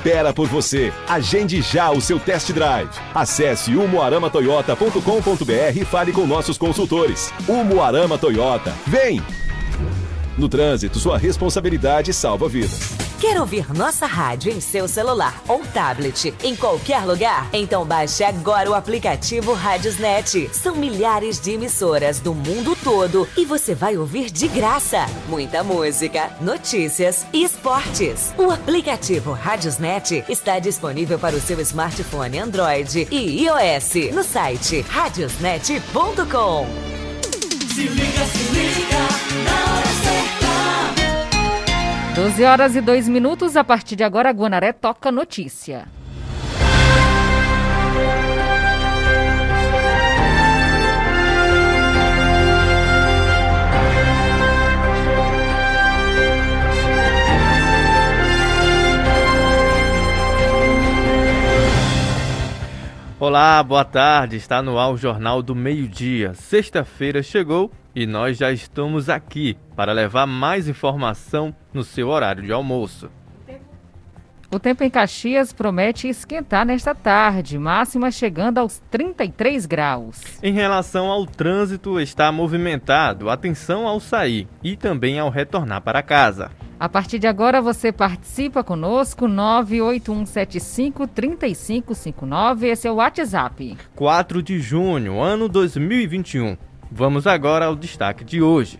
espera por você. Agende já o seu test drive. Acesse umuaramatoyota.com.br e fale com nossos consultores. Umuarama Toyota. Vem! No trânsito, sua responsabilidade salva vidas. Quer ouvir nossa rádio em seu celular ou tablet em qualquer lugar? Então baixe agora o aplicativo Rádiosnet. São milhares de emissoras do mundo todo e você vai ouvir de graça muita música, notícias e esportes. O aplicativo Rádiosnet está disponível para o seu smartphone Android e iOS no site radiosnet.com. Se liga, se liga, na hora certa. 12 horas e 2 minutos. A partir de agora, Guanaré toca notícia. Olá, boa tarde. Está no ar o Jornal do Meio-Dia. Sexta-feira chegou e nós já estamos aqui para levar mais informação no seu horário de almoço. O tempo em Caxias promete esquentar nesta tarde, máxima chegando aos 33 graus. Em relação ao trânsito, está movimentado. Atenção ao sair e também ao retornar para casa. A partir de agora você participa conosco 981753559, esse é o WhatsApp. 4 de junho, ano 2021. Vamos agora ao destaque de hoje.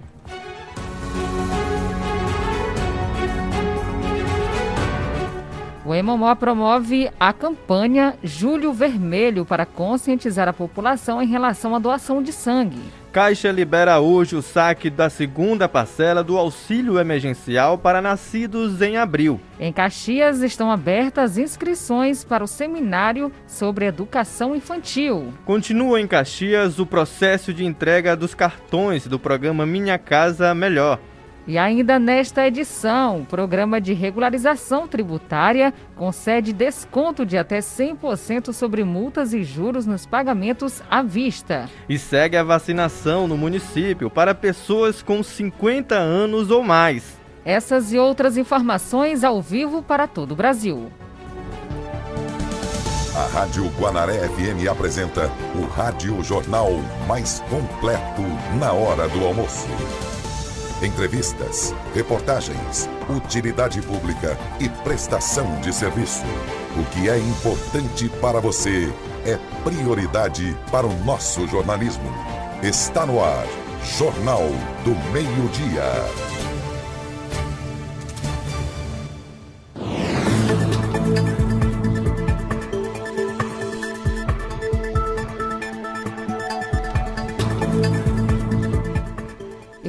O Hemomó promove a campanha Julho Vermelho para conscientizar a população em relação à doação de sangue. Caixa libera hoje o saque da segunda parcela do auxílio emergencial para nascidos em abril. Em Caxias estão abertas inscrições para o seminário sobre educação infantil. Continua em Caxias o processo de entrega dos cartões do programa Minha Casa Melhor. E ainda nesta edição, o programa de regularização tributária concede desconto de até 100% sobre multas e juros nos pagamentos à vista. E segue a vacinação no município para pessoas com 50 anos ou mais. Essas e outras informações ao vivo para todo o Brasil. A Rádio Guanaré FM apresenta o Rádio Jornal mais completo na hora do almoço. Entrevistas, reportagens, utilidade pública e prestação de serviço. O que é importante para você é prioridade para o nosso jornalismo. Está no ar, Jornal do Meio-Dia.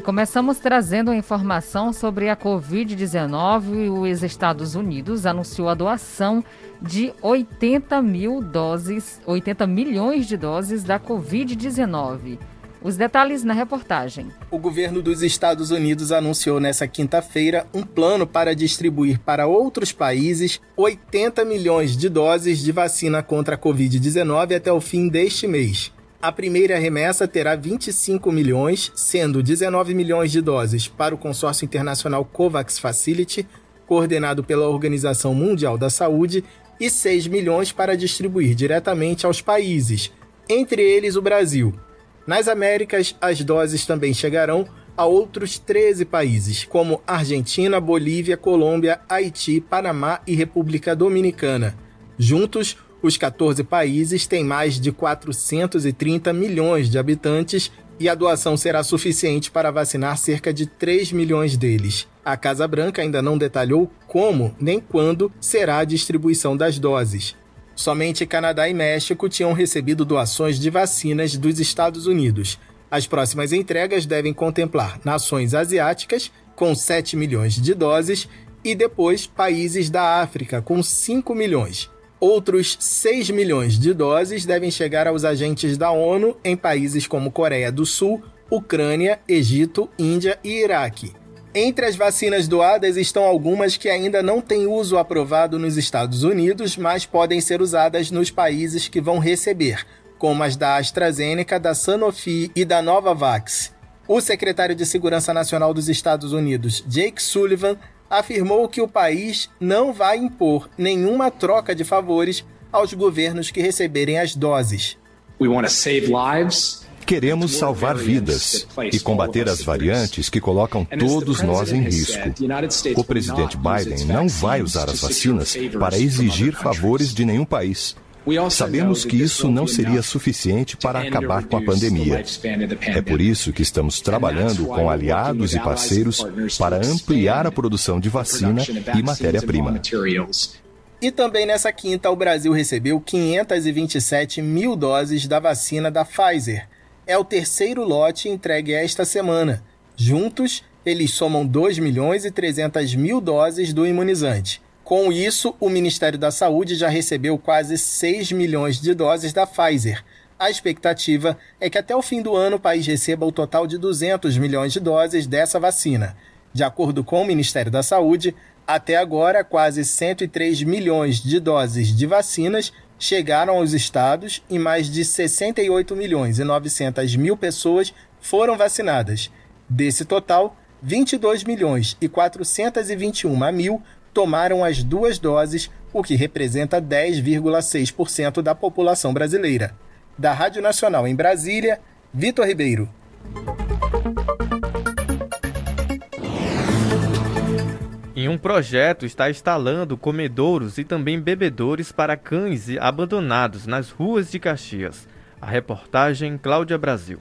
Começamos trazendo informação sobre a Covid-19. Os Estados Unidos anunciou a doação de 80 mil doses, 80 milhões de doses da Covid-19. Os detalhes na reportagem. O governo dos Estados Unidos anunciou nesta quinta-feira um plano para distribuir para outros países 80 milhões de doses de vacina contra a Covid-19 até o fim deste mês. A primeira remessa terá 25 milhões, sendo 19 milhões de doses para o consórcio internacional COVAX Facility, coordenado pela Organização Mundial da Saúde, e 6 milhões para distribuir diretamente aos países, entre eles o Brasil. Nas Américas, as doses também chegarão a outros 13 países, como Argentina, Bolívia, Colômbia, Haiti, Panamá e República Dominicana. Juntos, os 14 países têm mais de 430 milhões de habitantes e a doação será suficiente para vacinar cerca de 3 milhões deles. A Casa Branca ainda não detalhou como nem quando será a distribuição das doses. Somente Canadá e México tinham recebido doações de vacinas dos Estados Unidos. As próximas entregas devem contemplar nações asiáticas, com 7 milhões de doses, e depois países da África, com 5 milhões. Outros 6 milhões de doses devem chegar aos agentes da ONU em países como Coreia do Sul, Ucrânia, Egito, Índia e Iraque. Entre as vacinas doadas estão algumas que ainda não têm uso aprovado nos Estados Unidos, mas podem ser usadas nos países que vão receber, como as da AstraZeneca, da Sanofi e da Novavax. O secretário de Segurança Nacional dos Estados Unidos, Jake Sullivan, afirmou que o país não vai impor nenhuma troca de favores aos governos que receberem as doses. Queremos salvar vidas e combater as variantes que colocam todos nós em risco. O presidente Biden não vai usar as vacinas para exigir favores de nenhum país. Sabemos que isso não seria suficiente para acabar com a pandemia. É por isso que estamos trabalhando com aliados e parceiros para ampliar a produção de vacina e matéria-prima. E também nessa quinta, o Brasil recebeu 527 mil doses da vacina da Pfizer. É o terceiro lote entregue esta semana. Juntos, eles somam 2 milhões e 300 mil doses do imunizante. Com isso, o Ministério da Saúde já recebeu quase 6 milhões de doses da Pfizer. A expectativa é que até o fim do ano o país receba o total de 200 milhões de doses dessa vacina. De acordo com o Ministério da Saúde, até agora quase 103 milhões de doses de vacinas chegaram aos estados e mais de 68 milhões e 900 mil pessoas foram vacinadas. Desse total, 22 milhões e 421 mil tomaram as duas doses, o que representa 10,6% da população brasileira. Da Rádio Nacional em Brasília, Vitor Ribeiro. Em um projeto está instalando comedouros e também bebedores para cães abandonados nas ruas de Caxias. A reportagem Cláudia Brasil.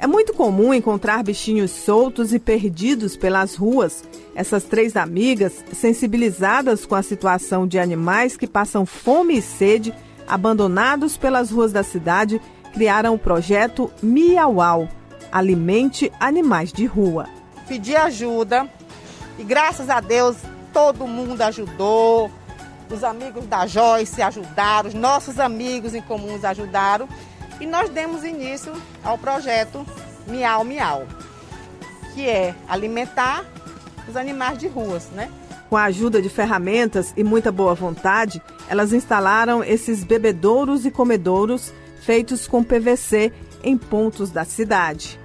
É muito comum encontrar bichinhos soltos e perdidos pelas ruas. Essas três amigas, sensibilizadas com a situação de animais que passam fome e sede, abandonados pelas ruas da cidade, criaram o projeto Miauau Alimente Animais de Rua. Pedi ajuda e graças a Deus todo mundo ajudou. Os amigos da Joyce ajudaram, os nossos amigos em comuns ajudaram e nós demos início ao projeto Miau Miau, que é alimentar os animais de ruas, né? Com a ajuda de ferramentas e muita boa vontade, elas instalaram esses bebedouros e comedouros feitos com PVC em pontos da cidade.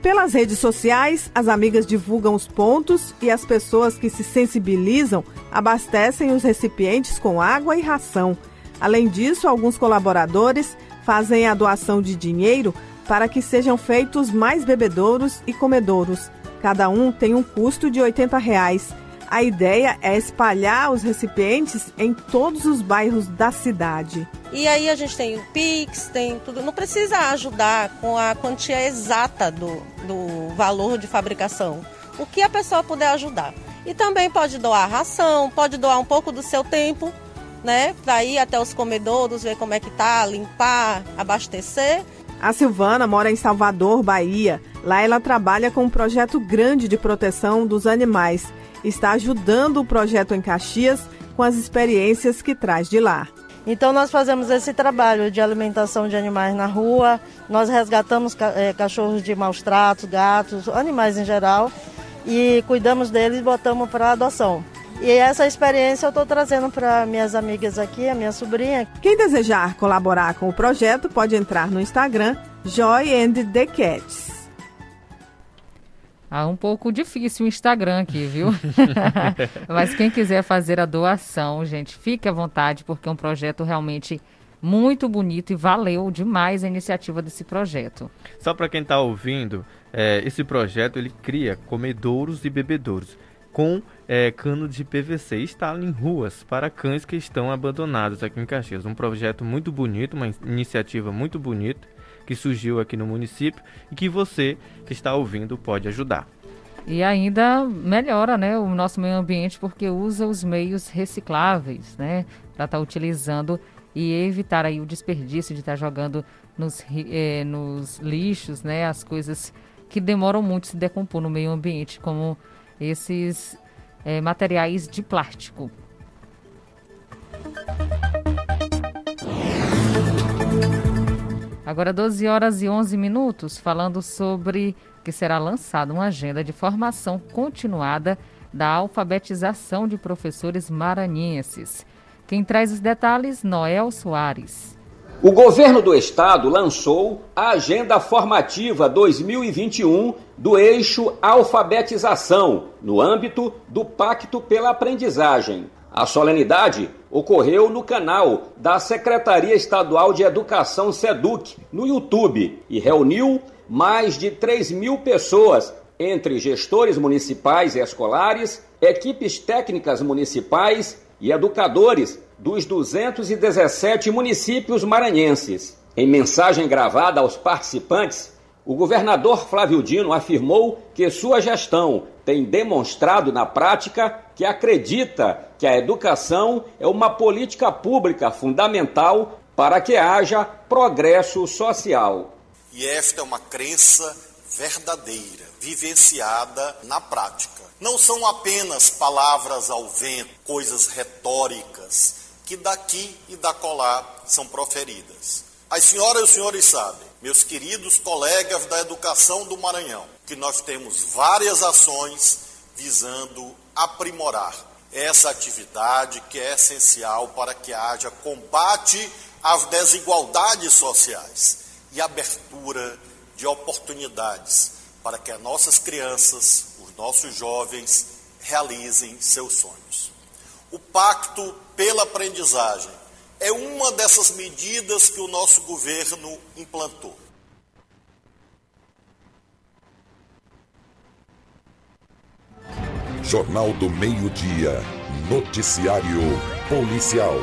Pelas redes sociais, as amigas divulgam os pontos e as pessoas que se sensibilizam abastecem os recipientes com água e ração. Além disso, alguns colaboradores fazem a doação de dinheiro para que sejam feitos mais bebedouros e comedouros. Cada um tem um custo de 80 reais. A ideia é espalhar os recipientes em todos os bairros da cidade. E aí a gente tem o Pix, tem tudo. Não precisa ajudar com a quantia exata do, do valor de fabricação. O que a pessoa puder ajudar. E também pode doar ração, pode doar um pouco do seu tempo né? Para ir até os comedouros, ver como é que tá, limpar, abastecer. A Silvana mora em Salvador, Bahia. Lá ela trabalha com um projeto grande de proteção dos animais. Está ajudando o projeto em Caxias com as experiências que traz de lá. Então nós fazemos esse trabalho de alimentação de animais na rua, nós resgatamos é, cachorros de maus tratos, gatos, animais em geral, e cuidamos deles e botamos para adoção. E essa experiência eu estou trazendo para minhas amigas aqui, a minha sobrinha. Quem desejar colaborar com o projeto pode entrar no Instagram Joy and the Cats. Ah, um pouco difícil o Instagram aqui, viu? Mas quem quiser fazer a doação, gente, fique à vontade, porque é um projeto realmente muito bonito e valeu demais a iniciativa desse projeto. Só para quem está ouvindo, é, esse projeto ele cria comedouros e bebedouros com é, cano de PVC instala em ruas para cães que estão abandonados aqui em Caxias. Um projeto muito bonito, uma iniciativa muito bonita que surgiu aqui no município e que você que está ouvindo pode ajudar. E ainda melhora né, o nosso meio ambiente porque usa os meios recicláveis né, para estar tá utilizando e evitar aí o desperdício de estar tá jogando nos, eh, nos lixos né, as coisas que demoram muito se decompor no meio ambiente, como esses é, materiais de plástico. Agora 12 horas e 11 minutos, falando sobre que será lançada uma agenda de formação continuada da alfabetização de professores maranhenses. Quem traz os detalhes, Noel Soares. O governo do estado lançou a Agenda Formativa 2021 do eixo alfabetização, no âmbito do Pacto pela Aprendizagem. A solenidade ocorreu no canal da Secretaria Estadual de Educação SEDUC, no YouTube, e reuniu mais de 3 mil pessoas, entre gestores municipais e escolares, equipes técnicas municipais e educadores dos 217 municípios maranhenses. Em mensagem gravada aos participantes, o governador Flávio Dino afirmou que sua gestão tem demonstrado na prática que acredita que a educação é uma política pública fundamental para que haja progresso social. E esta é uma crença verdadeira, vivenciada na prática. Não são apenas palavras ao vento, coisas retóricas que daqui e da colar são proferidas. As senhoras e os senhores sabem, meus queridos colegas da educação do Maranhão, que nós temos várias ações visando aprimorar essa atividade que é essencial para que haja combate às desigualdades sociais e abertura de oportunidades para que as nossas crianças, os nossos jovens realizem seus sonhos. O Pacto pela Aprendizagem é uma dessas medidas que o nosso governo implantou. Jornal do Meio-Dia. Noticiário Policial.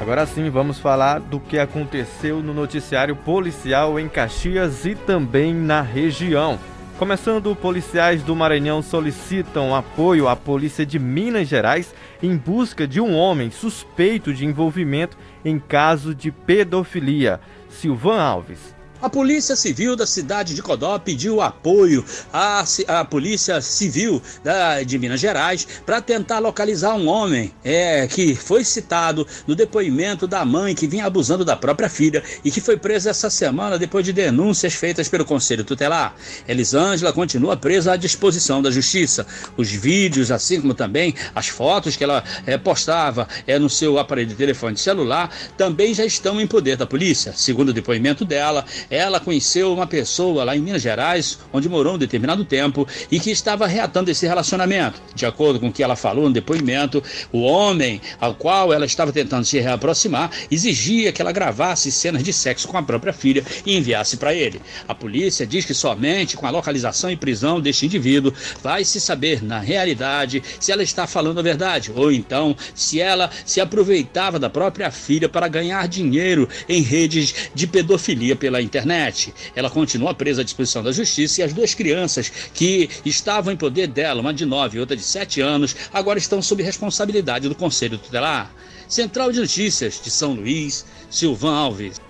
Agora sim, vamos falar do que aconteceu no noticiário policial em Caxias e também na região. Começando, policiais do Maranhão solicitam apoio à polícia de Minas Gerais em busca de um homem suspeito de envolvimento em caso de pedofilia. Silvan Alves. A Polícia Civil da cidade de Codó pediu apoio à, à Polícia Civil da, de Minas Gerais para tentar localizar um homem é, que foi citado no depoimento da mãe que vinha abusando da própria filha e que foi presa essa semana depois de denúncias feitas pelo Conselho Tutelar. Elisângela continua presa à disposição da Justiça. Os vídeos, assim como também as fotos que ela é, postava é, no seu aparelho de telefone celular, também já estão em poder da polícia. Segundo o depoimento dela, ela conheceu uma pessoa lá em Minas Gerais, onde morou um determinado tempo, e que estava reatando esse relacionamento. De acordo com o que ela falou no depoimento, o homem ao qual ela estava tentando se reaproximar exigia que ela gravasse cenas de sexo com a própria filha e enviasse para ele. A polícia diz que somente com a localização e prisão deste indivíduo vai se saber, na realidade, se ela está falando a verdade ou então se ela se aproveitava da própria filha para ganhar dinheiro em redes de pedofilia pela internet internet. Ela continua presa à disposição da justiça e as duas crianças que estavam em poder dela, uma de 9 e outra de 7 anos, agora estão sob responsabilidade do Conselho Tutelar. Central de Notícias de São Luís, Silvan Alves.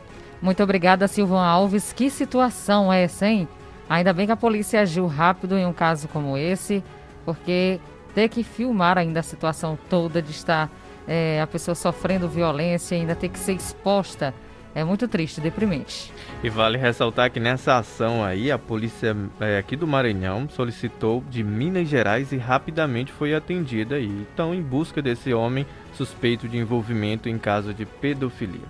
Muito obrigada, Silvan Alves. Que situação é essa, hein? Ainda bem que a polícia agiu rápido em um caso como esse, porque ter que filmar ainda a situação toda de estar é, a pessoa sofrendo violência, ainda ter que ser exposta é muito triste, deprimente. E vale ressaltar que nessa ação aí, a polícia é, aqui do Maranhão solicitou de Minas Gerais e rapidamente foi atendida e estão em busca desse homem suspeito de envolvimento em caso de pedofilia.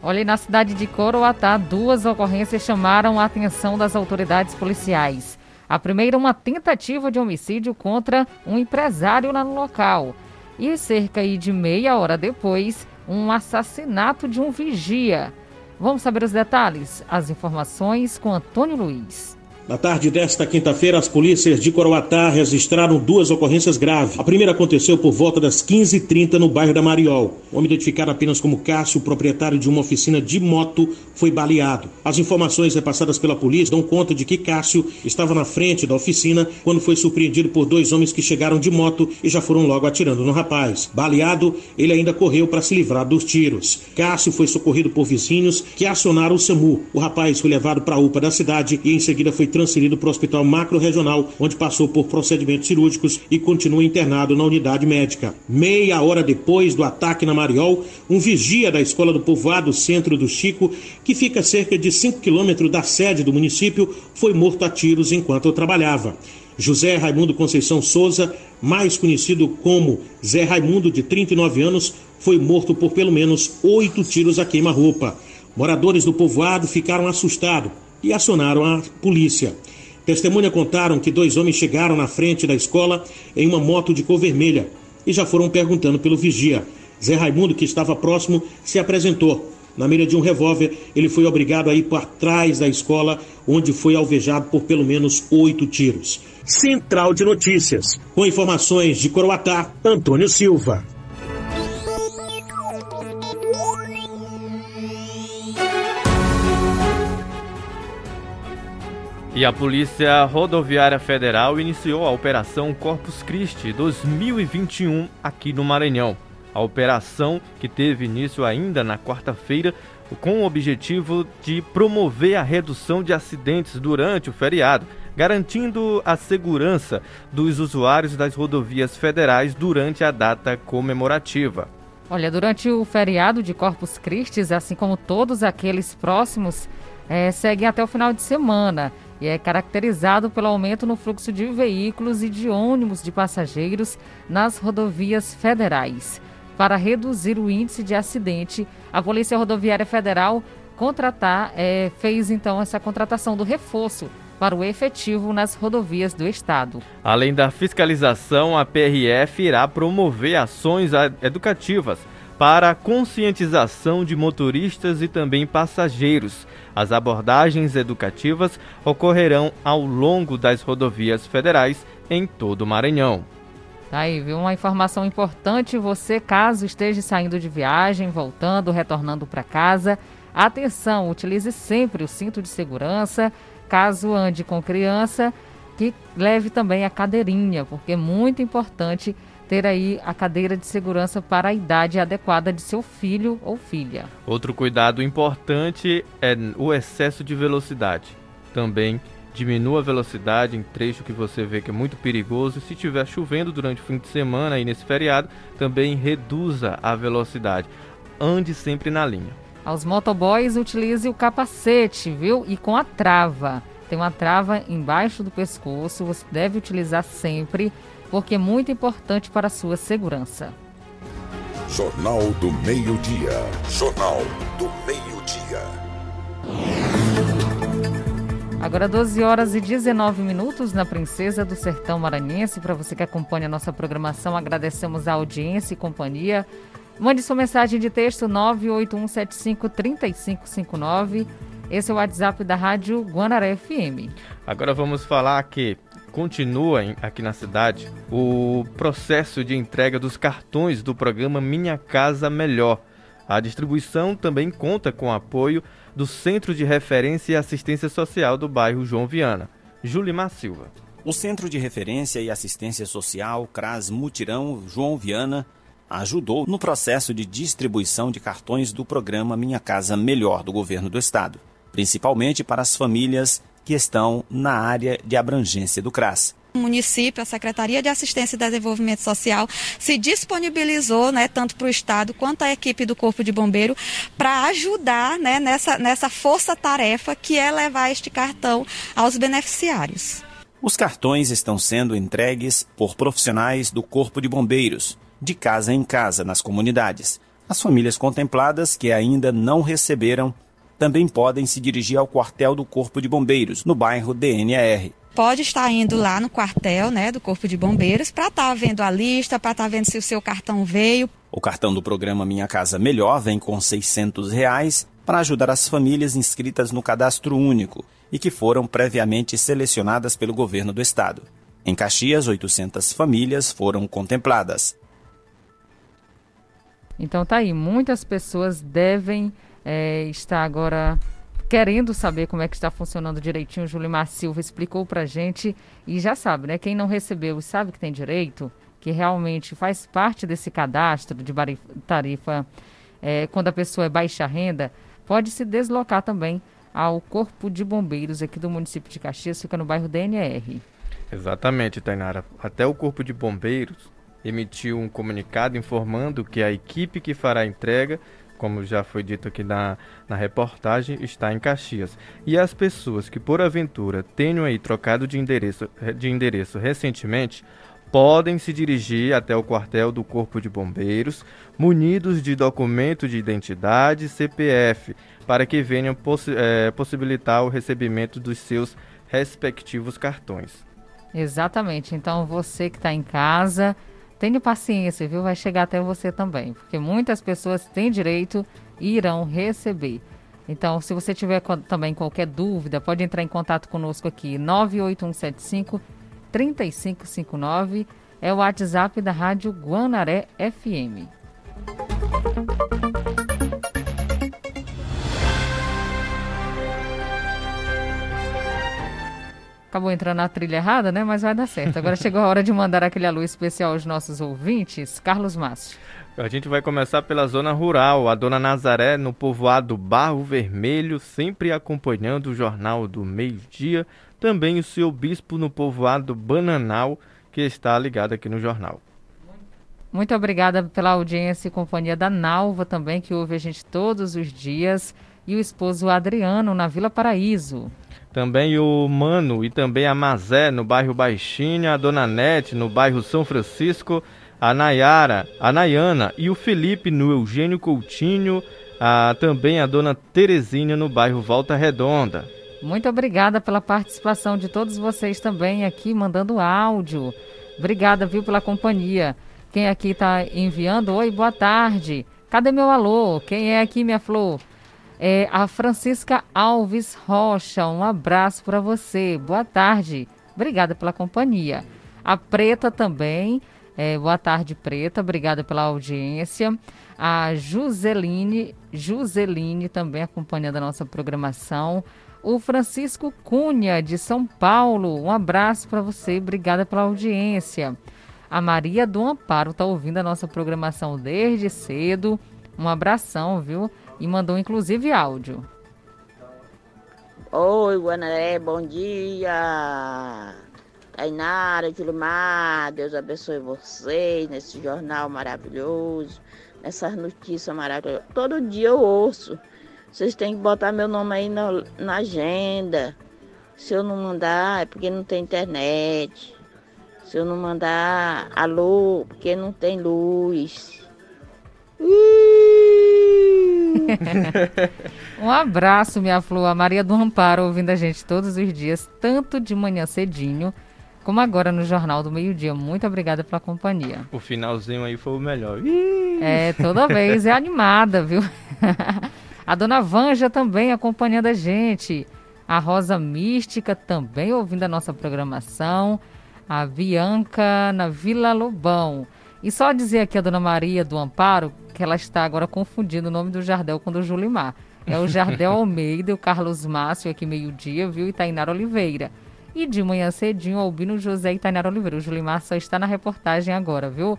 Olha, na cidade de Coroatá, duas ocorrências chamaram a atenção das autoridades policiais. A primeira, uma tentativa de homicídio contra um empresário lá no local. E cerca de meia hora depois, um assassinato de um vigia. Vamos saber os detalhes? As informações com Antônio Luiz. Na tarde desta quinta-feira, as polícias de Coroatá registraram duas ocorrências graves. A primeira aconteceu por volta das 15h30 no bairro da Mariol. O homem identificado apenas como Cássio, proprietário de uma oficina de moto, foi baleado. As informações repassadas pela polícia dão conta de que Cássio estava na frente da oficina quando foi surpreendido por dois homens que chegaram de moto e já foram logo atirando no rapaz. Baleado, ele ainda correu para se livrar dos tiros. Cássio foi socorrido por vizinhos que acionaram o SAMU. O rapaz foi levado para a UPA da cidade e em seguida foi transferido para o Hospital Macro-Regional, onde passou por procedimentos cirúrgicos e continua internado na unidade médica. Meia hora depois do ataque na Mariol, um vigia da Escola do Povoado Centro do Chico, que fica a cerca de 5 quilômetros da sede do município, foi morto a tiros enquanto trabalhava. José Raimundo Conceição Souza, mais conhecido como Zé Raimundo, de 39 anos, foi morto por pelo menos oito tiros a queima-roupa. Moradores do povoado ficaram assustados e acionaram a polícia. Testemunhas contaram que dois homens chegaram na frente da escola em uma moto de cor vermelha e já foram perguntando pelo vigia. Zé Raimundo, que estava próximo, se apresentou. Na mira de um revólver, ele foi obrigado a ir para trás da escola, onde foi alvejado por pelo menos oito tiros. Central de Notícias. Com informações de Coroatá, Antônio Silva. E a Polícia Rodoviária Federal iniciou a Operação Corpus Christi 2021 aqui no Maranhão. A operação, que teve início ainda na quarta-feira, com o objetivo de promover a redução de acidentes durante o feriado, garantindo a segurança dos usuários das rodovias federais durante a data comemorativa. Olha, durante o feriado de Corpus Christi, assim como todos aqueles próximos, é, seguem até o final de semana e é caracterizado pelo aumento no fluxo de veículos e de ônibus de passageiros nas rodovias federais. Para reduzir o índice de acidente, a Polícia Rodoviária Federal contratar, é, fez então essa contratação do reforço para o efetivo nas rodovias do estado. Além da fiscalização, a PRF irá promover ações educativas para a conscientização de motoristas e também passageiros. As abordagens educativas ocorrerão ao longo das rodovias federais em todo o Maranhão. Tá aí, viu? Uma informação importante. Você, caso esteja saindo de viagem, voltando, retornando para casa, atenção, utilize sempre o cinto de segurança. Caso ande com criança, que leve também a cadeirinha, porque é muito importante ter aí a cadeira de segurança para a idade adequada de seu filho ou filha. Outro cuidado importante é o excesso de velocidade. Também diminua a velocidade em trecho que você vê que é muito perigoso. E se estiver chovendo durante o fim de semana e nesse feriado, também reduza a velocidade. Ande sempre na linha. Aos motoboys, utilize o capacete, viu? E com a trava. Tem uma trava embaixo do pescoço, você deve utilizar sempre, porque é muito importante para a sua segurança. Jornal do Meio-Dia. Jornal do Meio-Dia. Agora 12 horas e 19 minutos na Princesa do Sertão Maranhense. Para você que acompanha a nossa programação, agradecemos a audiência e companhia. Mande sua mensagem de texto 981753559. Esse é o WhatsApp da Rádio Guanaré FM. Agora vamos falar que continua aqui na cidade o processo de entrega dos cartões do programa Minha Casa Melhor. A distribuição também conta com apoio do Centro de Referência e Assistência Social do bairro João Viana. Julimar Silva. O Centro de Referência e Assistência Social CRAS Mutirão João Viana ajudou no processo de distribuição de cartões do programa Minha Casa Melhor do governo do estado, principalmente para as famílias que estão na área de abrangência do CRAS. O município, a Secretaria de Assistência e Desenvolvimento Social, se disponibilizou, né, tanto para o Estado quanto a equipe do Corpo de Bombeiro, para ajudar né, nessa, nessa força-tarefa que é levar este cartão aos beneficiários. Os cartões estão sendo entregues por profissionais do Corpo de Bombeiros, de casa em casa, nas comunidades. As famílias contempladas que ainda não receberam também podem se dirigir ao quartel do Corpo de Bombeiros, no bairro DNR pode estar indo lá no quartel né, do Corpo de Bombeiros para estar tá vendo a lista, para estar tá vendo se o seu cartão veio. O cartão do programa Minha Casa Melhor vem com 600 reais para ajudar as famílias inscritas no cadastro único e que foram previamente selecionadas pelo governo do estado. Em Caxias, 800 famílias foram contempladas. Então tá aí, muitas pessoas devem é, estar agora querendo saber como é que está funcionando direitinho, Julimar Silva explicou para gente e já sabe, né? Quem não recebeu e sabe que tem direito, que realmente faz parte desse cadastro de tarifa é, quando a pessoa é baixa renda, pode se deslocar também ao Corpo de Bombeiros aqui do município de Caxias, fica no bairro DNR. Exatamente, Tainara. Até o Corpo de Bombeiros emitiu um comunicado informando que a equipe que fará a entrega como já foi dito aqui na, na reportagem, está em Caxias. E as pessoas que, por aventura, tenham aí trocado de endereço, de endereço recentemente, podem se dirigir até o quartel do Corpo de Bombeiros, munidos de documento de identidade CPF, para que venham possi é, possibilitar o recebimento dos seus respectivos cartões. Exatamente. Então você que está em casa, tenha paciência, viu? Vai chegar até você também, porque muitas pessoas têm direito e irão receber. Então, se você tiver também qualquer dúvida, pode entrar em contato conosco aqui, 98175 3559 é o WhatsApp da Rádio Guanaré FM. Acabou entrando na trilha errada, né? Mas vai dar certo. Agora chegou a hora de mandar aquele alô especial aos nossos ouvintes. Carlos Márcio. A gente vai começar pela zona rural. A dona Nazaré, no povoado Barro Vermelho, sempre acompanhando o jornal do meio-dia. Também o seu bispo no povoado Bananal, que está ligado aqui no jornal. Muito obrigada pela audiência e companhia da Nalva também, que ouve a gente todos os dias. E o esposo Adriano, na Vila Paraíso. Também o Mano e também a Mazé, no bairro Baixinha, a Dona Nete, no bairro São Francisco, a Nayara, a Nayana e o Felipe, no Eugênio Coutinho, a, também a Dona Terezinha, no bairro Volta Redonda. Muito obrigada pela participação de todos vocês também aqui, mandando áudio. Obrigada, viu, pela companhia. Quem aqui está enviando? Oi, boa tarde. Cadê meu alô? Quem é aqui, minha flor? É a Francisca Alves Rocha. Um abraço para você. Boa tarde. Obrigada pela companhia. A Preta também. É, boa tarde, Preta. Obrigada pela audiência. A Juseline, Juseline também acompanhando a nossa programação. O Francisco Cunha, de São Paulo. Um abraço para você. Obrigada pela audiência. A Maria do Amparo está ouvindo a nossa programação desde cedo. Um abração, viu? E mandou inclusive áudio. Oi, Guanaré, bom dia. Tainara, Gilmar, Deus abençoe vocês nesse jornal maravilhoso, nessas notícias maravilhosas. Todo dia eu ouço. Vocês têm que botar meu nome aí na, na agenda. Se eu não mandar, é porque não tem internet. Se eu não mandar alô, porque não tem luz. um abraço, minha flor. A Maria do Amparo ouvindo a gente todos os dias, tanto de manhã cedinho, como agora no Jornal do Meio-Dia. Muito obrigada pela companhia. O finalzinho aí foi o melhor. É, toda vez é animada, viu? a dona Vanja também acompanhando a gente. A Rosa Mística também ouvindo a nossa programação. A Bianca na Vila Lobão. E só dizer aqui a dona Maria do Amparo que ela está agora confundindo o nome do Jardel com o do Julimar. É o Jardel Almeida, o Carlos Márcio aqui meio-dia, viu? E Tainara Oliveira. E de manhã cedinho, Albino José e Tainara Oliveira. O Julimar só está na reportagem agora, viu?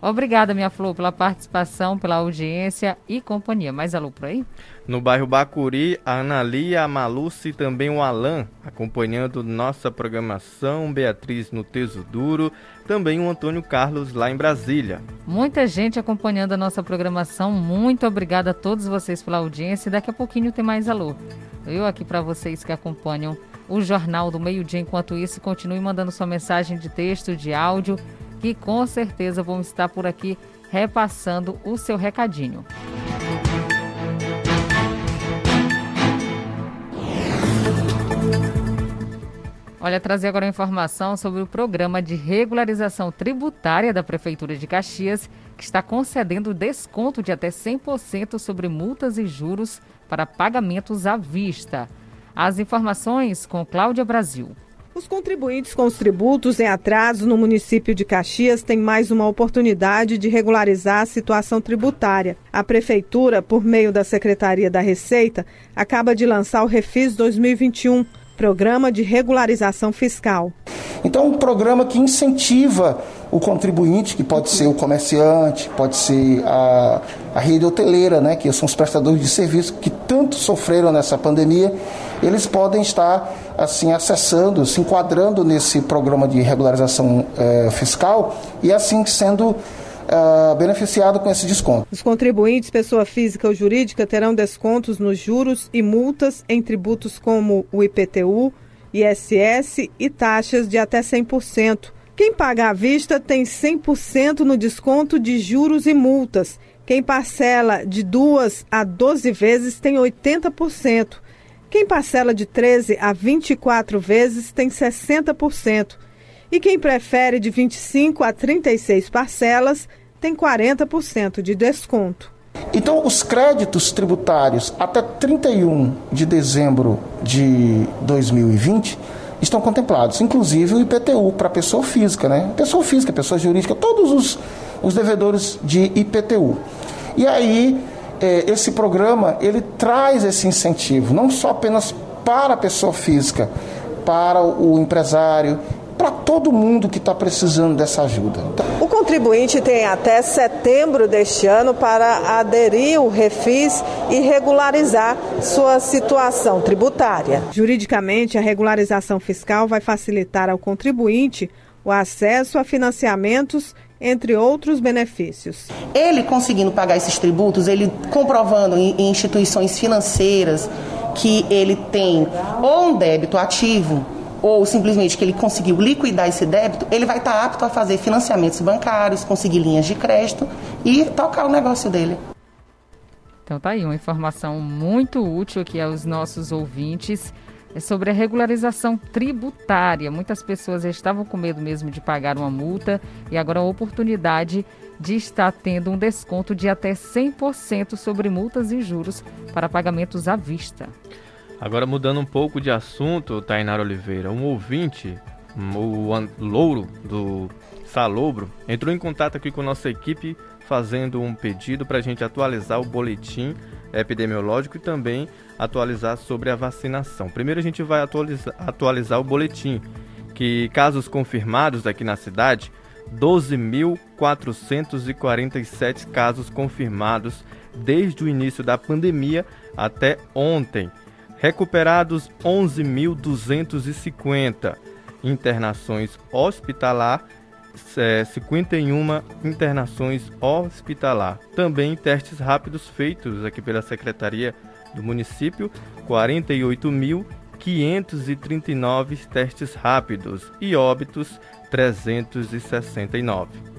Obrigada, minha Flor, pela participação, pela audiência e companhia. Mais alô por aí? No bairro Bacuri, a Analia, a Maluce e também o Alan, acompanhando nossa programação, Beatriz no Teso Duro, também o Antônio Carlos lá em Brasília. Muita gente acompanhando a nossa programação. Muito obrigada a todos vocês pela audiência. Daqui a pouquinho tem mais alô. Eu aqui para vocês que acompanham o Jornal do Meio Dia. Enquanto isso, continue mandando sua mensagem de texto, de áudio que com certeza vão estar por aqui repassando o seu recadinho. Olha, trazer agora informação sobre o programa de regularização tributária da Prefeitura de Caxias, que está concedendo desconto de até 100% sobre multas e juros para pagamentos à vista. As informações com Cláudia Brasil. Os contribuintes com os tributos em atraso no município de Caxias têm mais uma oportunidade de regularizar a situação tributária. A Prefeitura, por meio da Secretaria da Receita, acaba de lançar o Refis 2021, Programa de Regularização Fiscal. Então, um programa que incentiva o contribuinte, que pode ser o comerciante, pode ser a, a rede hoteleira, né, que são os prestadores de serviço que tanto sofreram nessa pandemia, eles podem estar assim acessando, se enquadrando nesse programa de regularização eh, fiscal e assim sendo uh, beneficiado com esse desconto. Os contribuintes, pessoa física ou jurídica, terão descontos nos juros e multas em tributos como o IPTU, ISS e taxas de até 100%, Quem paga à vista tem 100% no desconto de juros e multas. Quem parcela de duas a 12 vezes tem 80%. Quem parcela de 13 a 24 vezes tem 60%. E quem prefere de 25 a 36 parcelas tem 40% de desconto. Então, os créditos tributários até 31 de dezembro de 2020 estão contemplados, inclusive o IPTU para pessoa física, né? Pessoa física, pessoa jurídica, todos os, os devedores de IPTU. E aí, é, esse programa, ele traz esse incentivo, não só apenas para a pessoa física, para o empresário, para todo mundo que está precisando dessa ajuda. O contribuinte tem até setembro deste ano para aderir ao refis e regularizar sua situação tributária. Juridicamente, a regularização fiscal vai facilitar ao contribuinte o acesso a financiamentos entre outros benefícios. Ele conseguindo pagar esses tributos, ele comprovando em instituições financeiras que ele tem ou um débito ativo ou simplesmente que ele conseguiu liquidar esse débito, ele vai estar apto a fazer financiamentos bancários, conseguir linhas de crédito e tocar o negócio dele. Então tá aí uma informação muito útil aqui aos nossos ouvintes é sobre a regularização tributária. Muitas pessoas estavam com medo mesmo de pagar uma multa e agora a oportunidade de estar tendo um desconto de até 100% sobre multas e juros para pagamentos à vista. Agora mudando um pouco de assunto, Tainara Oliveira, um ouvinte, o Louro do Salobro, entrou em contato aqui com nossa equipe fazendo um pedido para a gente atualizar o boletim epidemiológico e também atualizar sobre a vacinação. Primeiro a gente vai atualizar, atualizar o boletim, que casos confirmados aqui na cidade, 12.447 casos confirmados desde o início da pandemia até ontem. Recuperados 11.250 internações hospitalar, é, 51 internações hospitalar. Também testes rápidos feitos aqui pela Secretaria do município, 48.539 testes rápidos e óbitos 369.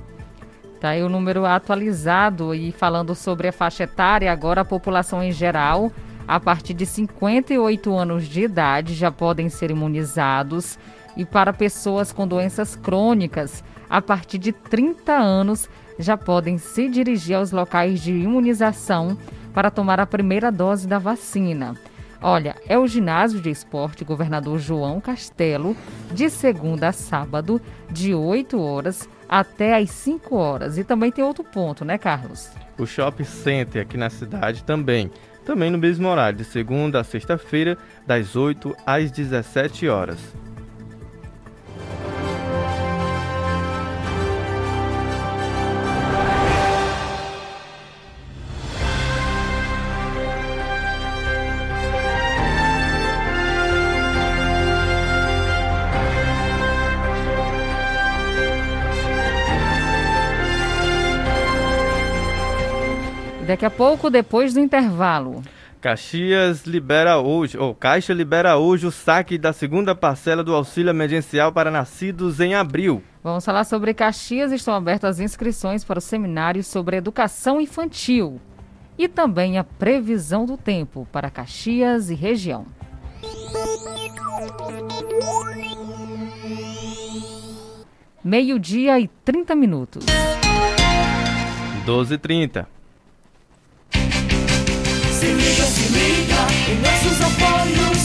Tá aí o número atualizado e falando sobre a faixa etária, agora a população em geral a partir de 58 anos de idade já podem ser imunizados e para pessoas com doenças crônicas, a partir de 30 anos já podem se dirigir aos locais de imunização para tomar a primeira dose da vacina. Olha, é o ginásio de esporte Governador João Castelo, de segunda a sábado, de 8 horas até às 5 horas. E também tem outro ponto, né, Carlos? O Shopping Center aqui na cidade também também no mesmo horário, de segunda a sexta-feira, das 8 às 17 horas. Daqui a pouco, depois do intervalo. Caxias libera hoje, ou Caixa libera hoje o saque da segunda parcela do auxílio emergencial para nascidos em abril. Vamos falar sobre Caxias. Estão abertas as inscrições para o seminário sobre educação infantil e também a previsão do tempo para Caxias e região. Meio-dia e 30 minutos. 12h30. Em nossos apoios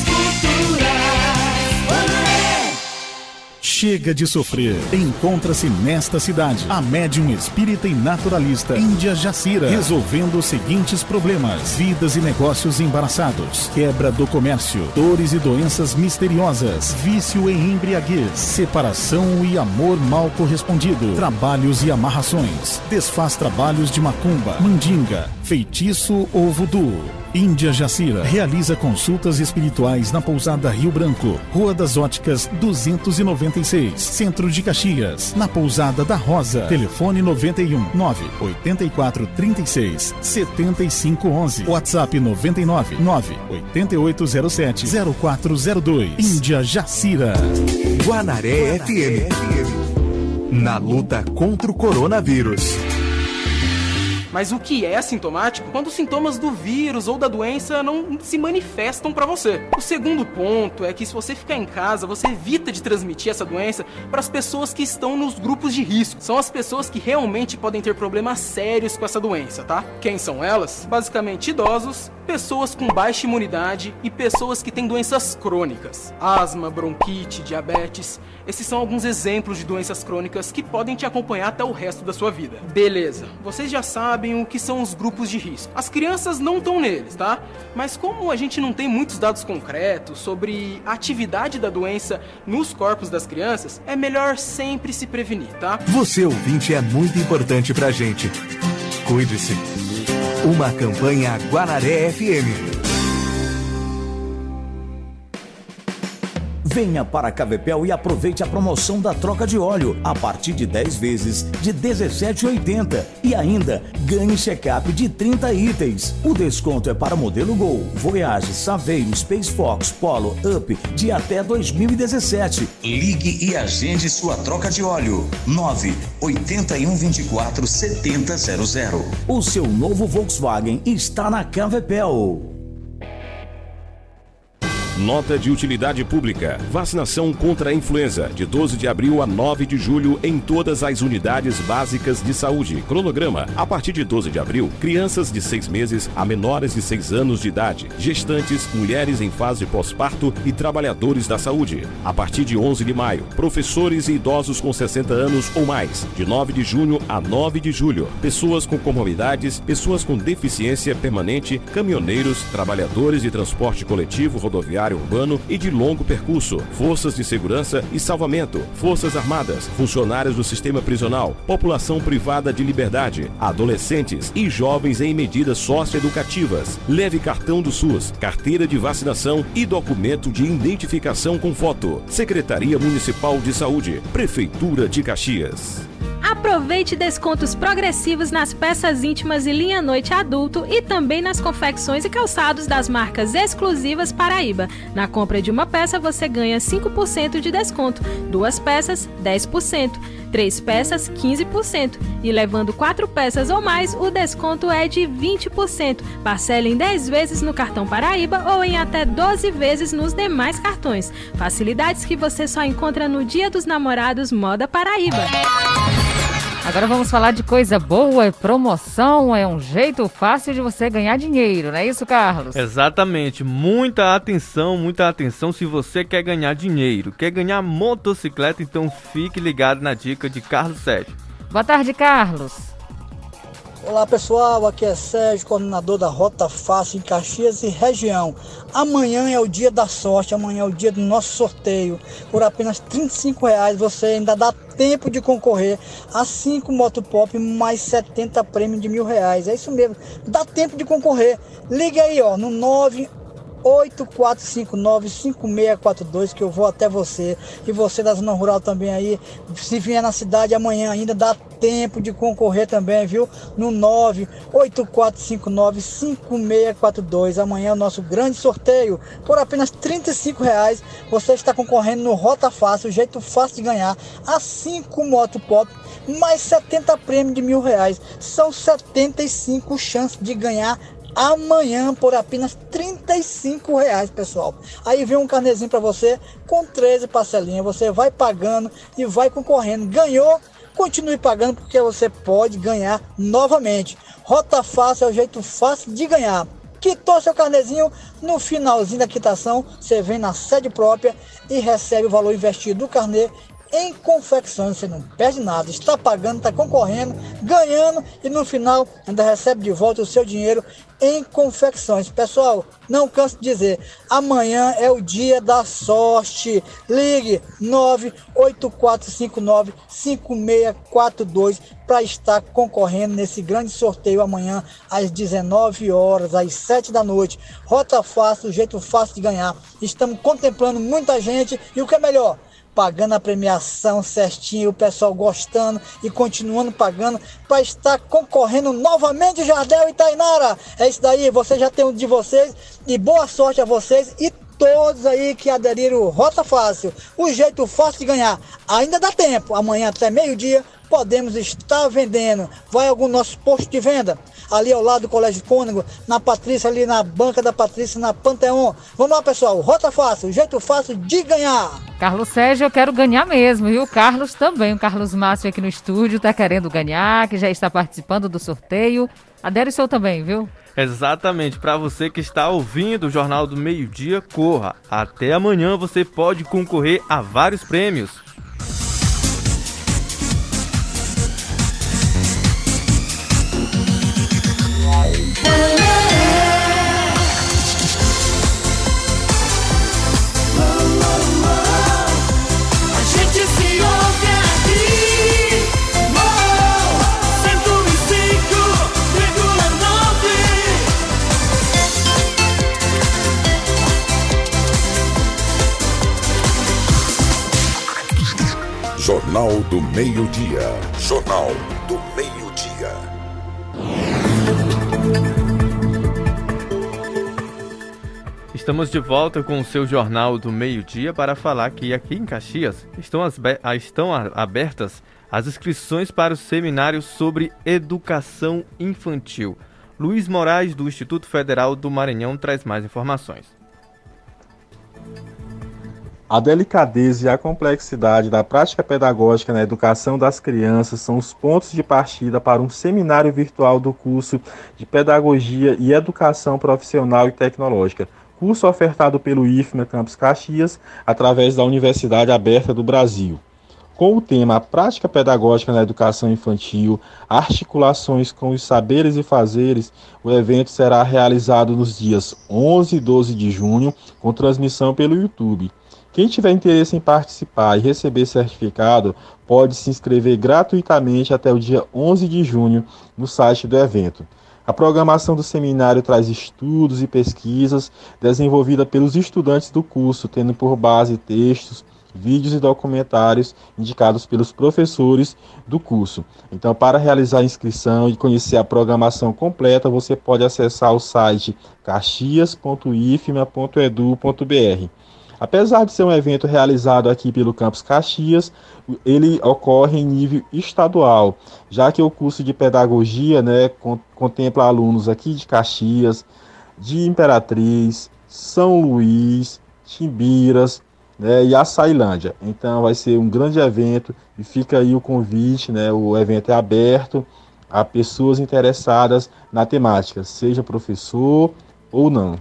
Chega de sofrer. Encontra-se nesta cidade a médium espírita e naturalista Índia Jacira, resolvendo os seguintes problemas: vidas e negócios embaraçados, quebra do comércio, dores e doenças misteriosas, vício e embriaguez, separação e amor mal correspondido, trabalhos e amarrações, desfaz trabalhos de macumba, mandinga, feitiço ou voodoo. Índia Jacira realiza consultas espirituais na pousada Rio Branco, Rua das Óticas 296, Centro de Caxias, na pousada da Rosa. Telefone 91 9 84 36 75 11. WhatsApp 99 9 8807 0402. Índia Jacira. Guanaré FM. na luta contra o coronavírus. Mas o que é assintomático? Quando os sintomas do vírus ou da doença não se manifestam para você. O segundo ponto é que se você ficar em casa, você evita de transmitir essa doença para as pessoas que estão nos grupos de risco. São as pessoas que realmente podem ter problemas sérios com essa doença, tá? Quem são elas? Basicamente idosos, pessoas com baixa imunidade e pessoas que têm doenças crônicas. Asma, bronquite, diabetes. Esses são alguns exemplos de doenças crônicas que podem te acompanhar até o resto da sua vida. Beleza, vocês já sabem o que são os grupos de risco. As crianças não estão neles, tá? Mas como a gente não tem muitos dados concretos sobre a atividade da doença nos corpos das crianças, é melhor sempre se prevenir, tá? Você ouvinte é muito importante pra gente. Cuide-se. Uma campanha Guararé FM. Venha para a Cavepel e aproveite a promoção da troca de óleo a partir de 10 vezes de 17,80 e ainda ganhe check-up de 30 itens. O desconto é para modelo Gol, Voyage, Saveiro, Space Fox, Polo, Up de até 2017. Ligue e agende sua troca de óleo. 9 81 24 7000. O seu novo Volkswagen está na Cavepel. Nota de utilidade pública. Vacinação contra a influenza, de 12 de abril a 9 de julho, em todas as unidades básicas de saúde. Cronograma. A partir de 12 de abril, crianças de 6 meses a menores de 6 anos de idade, gestantes, mulheres em fase pós-parto e trabalhadores da saúde. A partir de 11 de maio, professores e idosos com 60 anos ou mais. De 9 de junho a 9 de julho, pessoas com comorbidades, pessoas com deficiência permanente, caminhoneiros, trabalhadores de transporte coletivo rodoviário urbano e de longo percurso, forças de segurança e salvamento, forças armadas, funcionários do sistema prisional, população privada de liberdade, adolescentes e jovens em medidas socioeducativas. Leve cartão do SUS, carteira de vacinação e documento de identificação com foto. Secretaria Municipal de Saúde, Prefeitura de Caxias. Aproveite descontos progressivos nas peças íntimas e linha noite adulto e também nas confecções e calçados das marcas exclusivas Paraíba. Na compra de uma peça você ganha 5% de desconto, duas peças 10%, três peças 15% e levando quatro peças ou mais o desconto é de 20%. Parcela em 10 vezes no cartão Paraíba ou em até 12 vezes nos demais cartões. Facilidades que você só encontra no Dia dos Namorados Moda Paraíba. Agora vamos falar de coisa boa, promoção, é um jeito fácil de você ganhar dinheiro, não é isso, Carlos? Exatamente, muita atenção, muita atenção se você quer ganhar dinheiro, quer ganhar motocicleta, então fique ligado na dica de Carlos Sérgio. Boa tarde, Carlos. Olá pessoal, aqui é Sérgio, coordenador da Rota Fácil em Caxias e região. Amanhã é o dia da sorte, amanhã é o dia do nosso sorteio. Por apenas R$ reais você ainda dá tempo de concorrer a 5 motopop mais 70 prêmios de mil reais. É isso mesmo, dá tempo de concorrer. Liga aí ó, no 9 8459-5642 que eu vou até você. E você da zona rural também aí, se vier na cidade amanhã ainda dá tempo de concorrer também, viu? No 98459-5642. Amanhã é o nosso grande sorteio. Por apenas 35 reais você está concorrendo no Rota Fácil, o jeito fácil de ganhar a 5 moto pop mais 70 prêmios de mil reais. São 75 chances de ganhar amanhã por apenas 35 reais, pessoal. Aí vem um carnezinho para você com 13 parcelinhas. Você vai pagando e vai concorrendo. Ganhou? Continue pagando porque você pode ganhar novamente. Rota fácil é o jeito fácil de ganhar. Quitou seu carnezinho, no finalzinho da quitação, você vem na sede própria e recebe o valor investido do carnê em confecções, você não perde nada, está pagando, está concorrendo, ganhando e no final ainda recebe de volta o seu dinheiro em confecções. Pessoal, não canso de dizer, amanhã é o dia da sorte. Ligue 984595642 para estar concorrendo nesse grande sorteio amanhã às 19 horas, às 7 da noite. Rota fácil, jeito fácil de ganhar. Estamos contemplando muita gente e o que é melhor? Pagando a premiação certinho, o pessoal gostando e continuando pagando para estar concorrendo novamente Jardel e Tainara. É isso daí, você já tem um de vocês e boa sorte a vocês e todos aí que aderiram Rota Fácil, o jeito fácil de ganhar. Ainda dá tempo, amanhã até meio-dia podemos estar vendendo. Vai algum nosso posto de venda? Ali ao lado do Colégio Cônego, na Patrícia, ali na banca da Patrícia, na Panteon. Vamos lá, pessoal. Rota fácil, jeito fácil de ganhar. Carlos Sérgio, eu quero ganhar mesmo. E o Carlos também. O Carlos Márcio aqui no estúdio está querendo ganhar, que já está participando do sorteio. Adere o seu também, viu? Exatamente, para você que está ouvindo o Jornal do Meio Dia, corra. Até amanhã você pode concorrer a vários prêmios. Do Meio-Dia. Jornal do Meio-Dia. Estamos de volta com o seu Jornal do Meio-Dia para falar que aqui em Caxias estão, as, estão abertas as inscrições para o seminário sobre educação infantil. Luiz Moraes, do Instituto Federal do Maranhão, traz mais informações. A delicadeza e a complexidade da prática pedagógica na educação das crianças são os pontos de partida para um seminário virtual do curso de Pedagogia e Educação Profissional e Tecnológica, curso ofertado pelo IFMA Campus Caxias através da Universidade Aberta do Brasil. Com o tema Prática Pedagógica na Educação Infantil, articulações com os saberes e fazeres, o evento será realizado nos dias 11 e 12 de junho, com transmissão pelo YouTube. Quem tiver interesse em participar e receber certificado pode se inscrever gratuitamente até o dia 11 de junho no site do evento. A programação do seminário traz estudos e pesquisas desenvolvida pelos estudantes do curso, tendo por base textos, vídeos e documentários indicados pelos professores do curso. Então, para realizar a inscrição e conhecer a programação completa, você pode acessar o site caxias.ifma.edu.br. Apesar de ser um evento realizado aqui pelo Campus Caxias, ele ocorre em nível estadual, já que o curso de pedagogia né, contempla alunos aqui de Caxias, de Imperatriz, São Luís, Timbiras né, e Açailândia. Então vai ser um grande evento e fica aí o convite, né, o evento é aberto a pessoas interessadas na temática, seja professor ou não.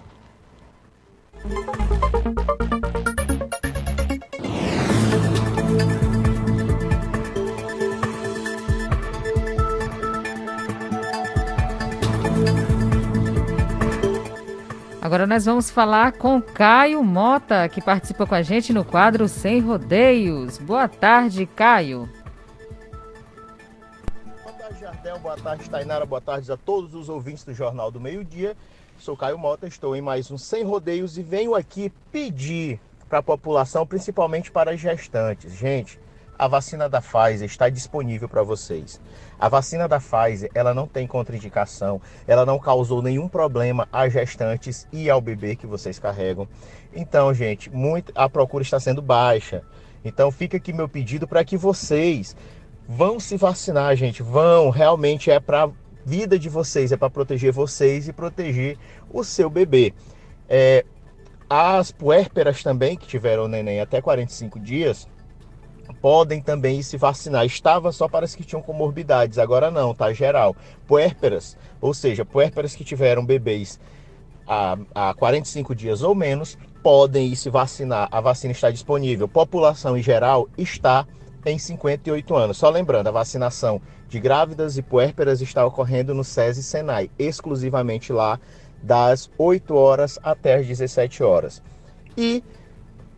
Agora nós vamos falar com Caio Mota, que participa com a gente no quadro Sem Rodeios. Boa tarde, Caio. Boa tarde, Jardel. Boa tarde, Tainara. Boa tarde a todos os ouvintes do Jornal do Meio Dia. Sou Caio Mota, estou em mais um Sem Rodeios e venho aqui pedir para a população, principalmente para as gestantes. Gente, a vacina da Pfizer está disponível para vocês. A vacina da Pfizer, ela não tem contraindicação, ela não causou nenhum problema às gestantes e ao bebê que vocês carregam. Então, gente, muito, a procura está sendo baixa. Então, fica aqui meu pedido para que vocês vão se vacinar, gente. Vão, realmente é para vida de vocês, é para proteger vocês e proteger o seu bebê. É, as puérperas também, que tiveram neném até 45 dias, podem também se vacinar. Estava só para as que tinham comorbidades, agora não, tá geral. Puérperas, ou seja, puérperas que tiveram bebês há, há 45 dias ou menos, podem ir se vacinar. A vacina está disponível. População em geral está em 58 anos. Só lembrando, a vacinação de grávidas e puérperas está ocorrendo no SESI Senai, exclusivamente lá das 8 horas até as 17 horas. E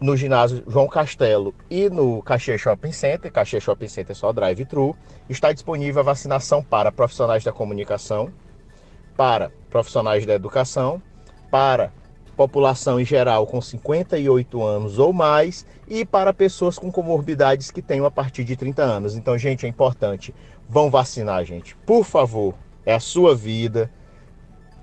no ginásio João Castelo e no Caxias Shopping Center, Caxias Shopping Center é só drive-thru, está disponível a vacinação para profissionais da comunicação, para profissionais da educação, para população em geral com 58 anos ou mais e para pessoas com comorbidades que tenham a partir de 30 anos. Então, gente, é importante, vão vacinar, gente. Por favor, é a sua vida.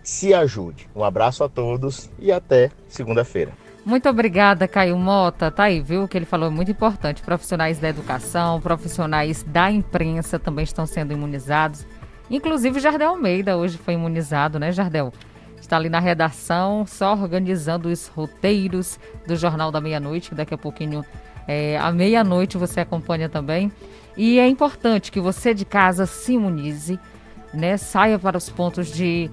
Se ajude. Um abraço a todos e até segunda-feira. Muito obrigada, Caio Mota. Tá aí, viu? O que ele falou é muito importante. Profissionais da educação, profissionais da imprensa também estão sendo imunizados. Inclusive, o Jardel Almeida hoje foi imunizado, né, Jardel? Está ali na redação, só organizando os roteiros do Jornal da Meia-Noite, que daqui a pouquinho, é, à meia-noite, você acompanha também. E é importante que você de casa se imunize, né? Saia para os pontos de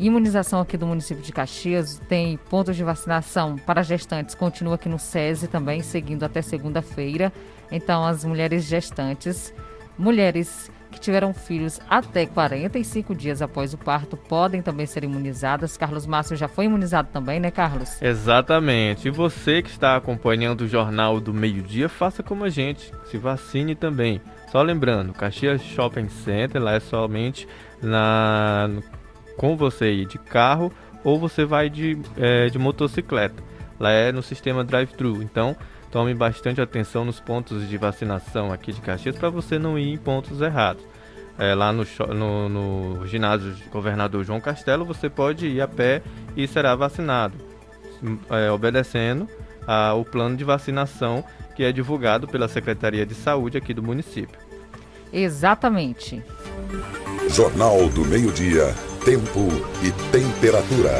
imunização aqui do município de Caxias. Tem pontos de vacinação para gestantes, continua aqui no SESI também, seguindo até segunda-feira. Então, as mulheres gestantes, mulheres que tiveram filhos até 45 dias após o parto podem também ser imunizadas. Carlos Márcio já foi imunizado também, né, Carlos? Exatamente. E você que está acompanhando o Jornal do Meio-Dia, faça como a gente, se vacine também. Só lembrando, Caxias Shopping Center, lá é somente na, com você ir de carro ou você vai de, é, de motocicleta. Lá é no sistema drive-thru. Então, tome bastante atenção nos pontos de vacinação aqui de Caxias para você não ir em pontos errados. É, lá no, no, no ginásio governador João Castelo, você pode ir a pé e será vacinado, é, obedecendo ao plano de vacinação que é divulgado pela Secretaria de Saúde aqui do município. Exatamente. Jornal do Meio-Dia, Tempo e Temperatura.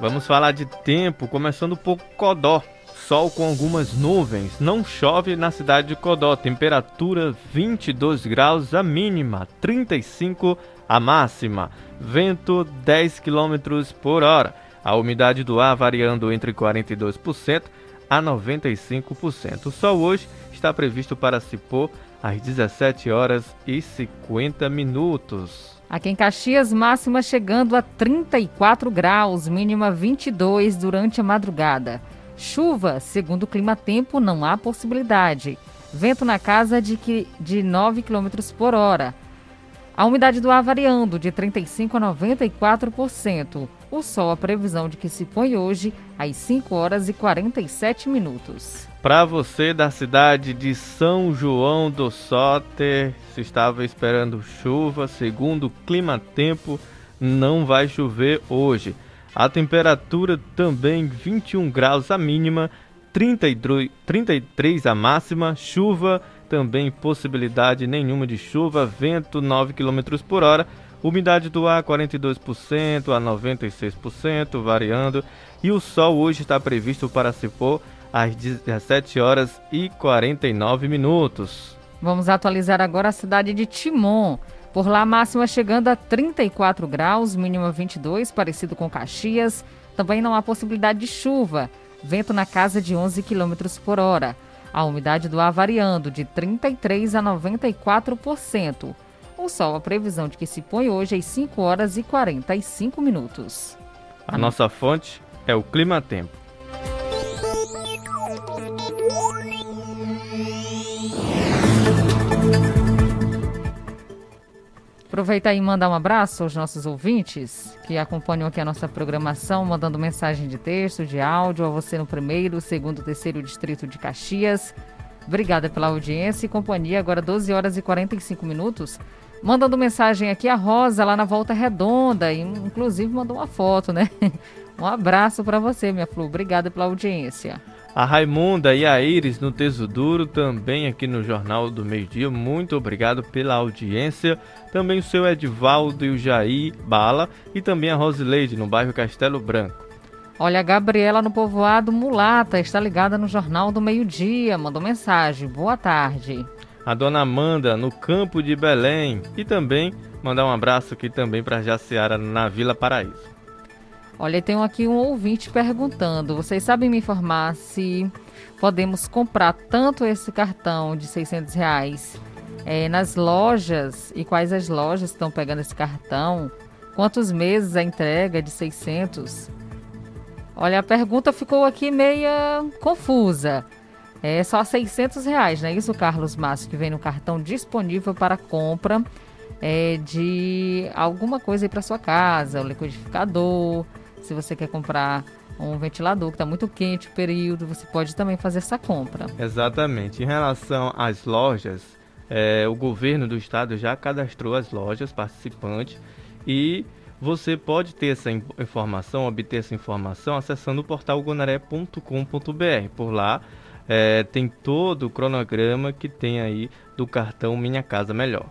Vamos falar de tempo, começando por Codó. Sol com algumas nuvens. Não chove na cidade de Codó. Temperatura 22 graus a mínima, 35 a máxima. Vento 10 km por hora. A umidade do ar variando entre 42% a 95%. O sol hoje está previsto para se pôr às 17 horas e 50 minutos. Aqui em Caxias, máxima chegando a 34 graus, mínima 22 durante a madrugada. Chuva, segundo o Clima Tempo, não há possibilidade. Vento na casa de, que, de 9 km por hora. A umidade do ar variando de 35% a 94%. O sol, a previsão de que se põe hoje às 5 horas e 47 minutos. Para você da cidade de São João do Soter, se estava esperando chuva, segundo o clima tempo, não vai chover hoje. A temperatura também 21 graus a mínima, 33 a máxima, chuva também possibilidade nenhuma de chuva, vento 9 km por hora, umidade do ar 42% a 96%, variando, e o sol hoje está previsto para se pôr às 17 horas e 49 minutos. Vamos atualizar agora a cidade de Timon. Por lá, máxima chegando a 34 graus, mínima 22, parecido com Caxias. Também não há possibilidade de chuva. Vento na casa de 11 km por hora. A umidade do ar variando de 33% a 94%. O sol, a previsão de que se põe hoje às 5 horas e 45 minutos. A nossa fonte é o Clima Tempo. Aproveitar e mandar um abraço aos nossos ouvintes que acompanham aqui a nossa programação, mandando mensagem de texto, de áudio, a você no primeiro, segundo, terceiro distrito de Caxias. Obrigada pela audiência e companhia. Agora 12 horas e 45 minutos. Mandando mensagem aqui a Rosa lá na Volta Redonda, e inclusive mandou uma foto, né? Um abraço para você, minha Flu. Obrigada pela audiência. A Raimunda e a Iris no Teso Duro, também aqui no Jornal do Meio Dia. Muito obrigado pela audiência. Também o seu Edvaldo e o Jair Bala. E também a Rosileide no bairro Castelo Branco. Olha, a Gabriela no povoado Mulata está ligada no Jornal do Meio Dia. Mandou mensagem. Boa tarde. A dona Amanda no campo de Belém. E também mandar um abraço aqui também para Jaciara na Vila Paraíso. Olha, tem aqui um ouvinte perguntando: vocês sabem me informar se podemos comprar tanto esse cartão de 600 reais é, nas lojas e quais as lojas estão pegando esse cartão? Quantos meses a entrega de 600? Olha, a pergunta ficou aqui meia confusa. É só 600 reais, não é isso, Carlos Márcio, que vem no cartão disponível para compra é, de alguma coisa aí para sua casa, o liquidificador, se você quer comprar um ventilador que está muito quente o período, você pode também fazer essa compra. Exatamente. Em relação às lojas, é, o governo do estado já cadastrou as lojas participantes E você pode ter essa informação, obter essa informação acessando o portal gonaré.com.br. Por lá é, tem todo o cronograma que tem aí do cartão Minha Casa Melhor.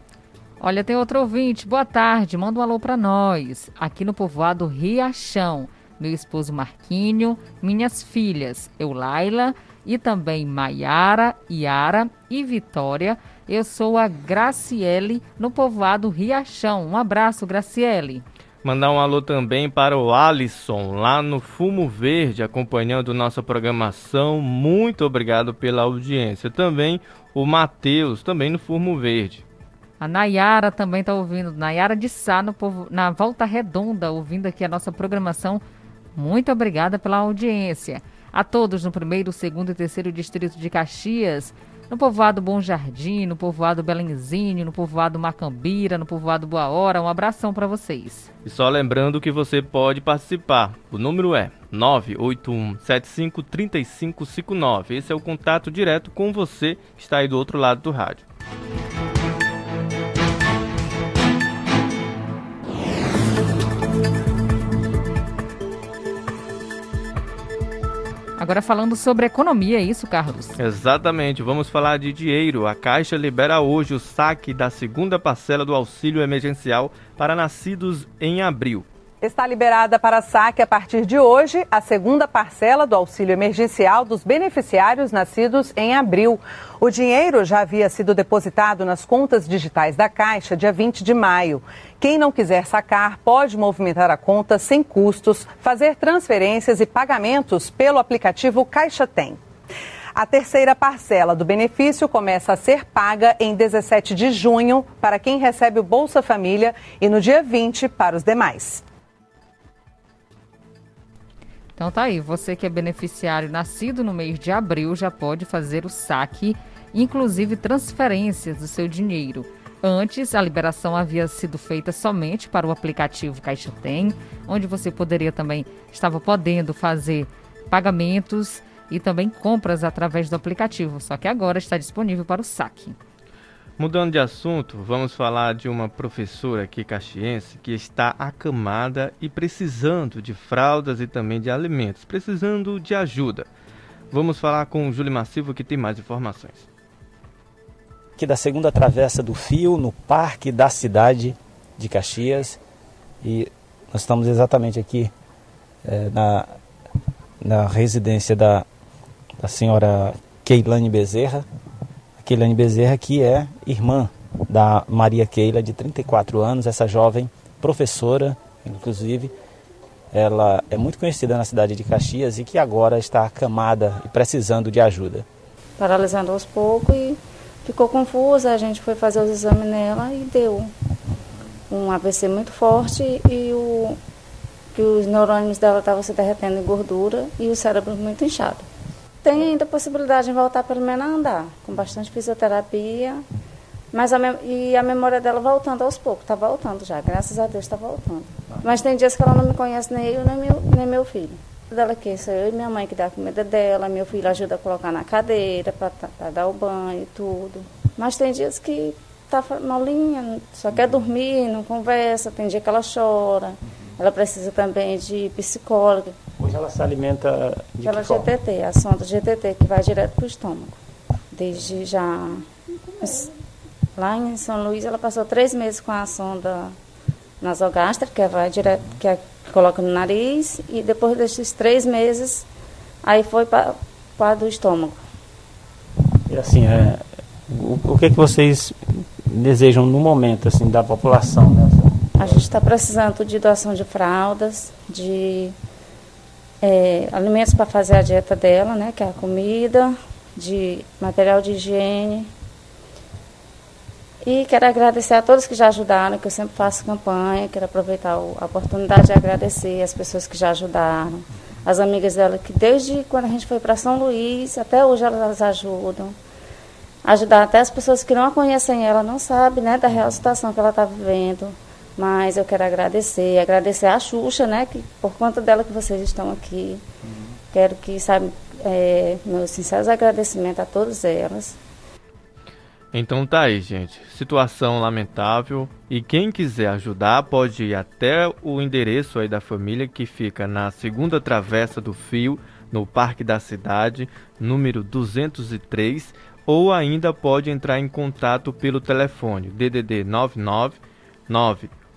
Olha, tem outro ouvinte. Boa tarde, manda um alô para nós. Aqui no povoado Riachão. Meu esposo Marquinho, minhas filhas Eulaila e também Maiara, Iara e Vitória. Eu sou a Graciele, no povoado Riachão. Um abraço, Graciele. Mandar um alô também para o Alisson, lá no Fumo Verde, acompanhando nossa programação. Muito obrigado pela audiência. Também o Matheus, também no Fumo Verde. A Nayara também está ouvindo. Nayara de Sá, no povo, na Volta Redonda, ouvindo aqui a nossa programação. Muito obrigada pela audiência. A todos no primeiro, segundo e terceiro distrito de Caxias no povoado Bom Jardim, no povoado Belenzinho, no povoado Macambira, no povoado Boa Hora. Um abração para vocês. E só lembrando que você pode participar. O número é 981753559. Esse é o contato direto com você que está aí do outro lado do rádio. Agora falando sobre economia, é isso, Carlos? Exatamente, vamos falar de dinheiro. A Caixa libera hoje o saque da segunda parcela do auxílio emergencial para nascidos em abril. Está liberada para saque a partir de hoje a segunda parcela do auxílio emergencial dos beneficiários nascidos em abril. O dinheiro já havia sido depositado nas contas digitais da Caixa dia 20 de maio. Quem não quiser sacar pode movimentar a conta sem custos, fazer transferências e pagamentos pelo aplicativo Caixa Tem. A terceira parcela do benefício começa a ser paga em 17 de junho para quem recebe o Bolsa Família e no dia 20 para os demais. Então tá aí, você que é beneficiário nascido no mês de abril já pode fazer o saque, inclusive transferências do seu dinheiro. Antes, a liberação havia sido feita somente para o aplicativo Caixa Tem, onde você poderia também, estava podendo fazer pagamentos e também compras através do aplicativo, só que agora está disponível para o saque. Mudando de assunto, vamos falar de uma professora aqui caxiense que está acamada e precisando de fraldas e também de alimentos, precisando de ajuda. Vamos falar com o Júlio Massivo que tem mais informações. Aqui da segunda travessa do Fio, no parque da cidade de Caxias. E nós estamos exatamente aqui é, na, na residência da, da senhora Keilane Bezerra, Keilane Bezerra, que é irmã da Maria Keila, de 34 anos, essa jovem professora, inclusive. Ela é muito conhecida na cidade de Caxias e que agora está acamada e precisando de ajuda. Paralisando aos poucos e ficou confusa. A gente foi fazer os exames nela e deu um AVC muito forte e o, que os neurônios dela estavam se derretendo em gordura e o cérebro muito inchado. Tem ainda possibilidade de voltar pelo menos a andar, com bastante fisioterapia. Mas a e a memória dela voltando aos poucos, está voltando já, graças a Deus está voltando. Mas tem dias que ela não me conhece nem eu, nem meu, nem meu filho. Dela que sou eu e minha mãe que dá a comida dela, meu filho ajuda a colocar na cadeira para dar o banho e tudo. Mas tem dias que tá molinha, só quer dormir, não conversa, tem dia que ela chora. Ela precisa também de psicóloga. Ela se alimenta de Pela GTT, a sonda GTT, que vai direto para o estômago. Desde já. Lá em São Luís, ela passou três meses com a sonda nasogástrica, que vai direto, que, é, coloca no nariz, e depois desses três meses, aí foi para a do estômago. E assim, é, o, o que, que vocês desejam no momento assim da população? Né? A gente está precisando de doação de fraldas, de é, alimentos para fazer a dieta dela, né, que é a comida, de material de higiene. E quero agradecer a todos que já ajudaram, que eu sempre faço campanha, quero aproveitar a oportunidade de agradecer as pessoas que já ajudaram, as amigas dela que desde quando a gente foi para São Luís, até hoje elas ajudam. Ajudar até as pessoas que não a conhecem ela, não sabem né, da real situação que ela está vivendo. Mas eu quero agradecer, agradecer a Xuxa, né, que por conta dela que vocês estão aqui. Uhum. Quero que, sabe, é, meus sinceros agradecimentos a todas elas. Então tá aí, gente. Situação lamentável. E quem quiser ajudar pode ir até o endereço aí da família que fica na segunda travessa do fio, no Parque da Cidade, número 203, ou ainda pode entrar em contato pelo telefone DDD 99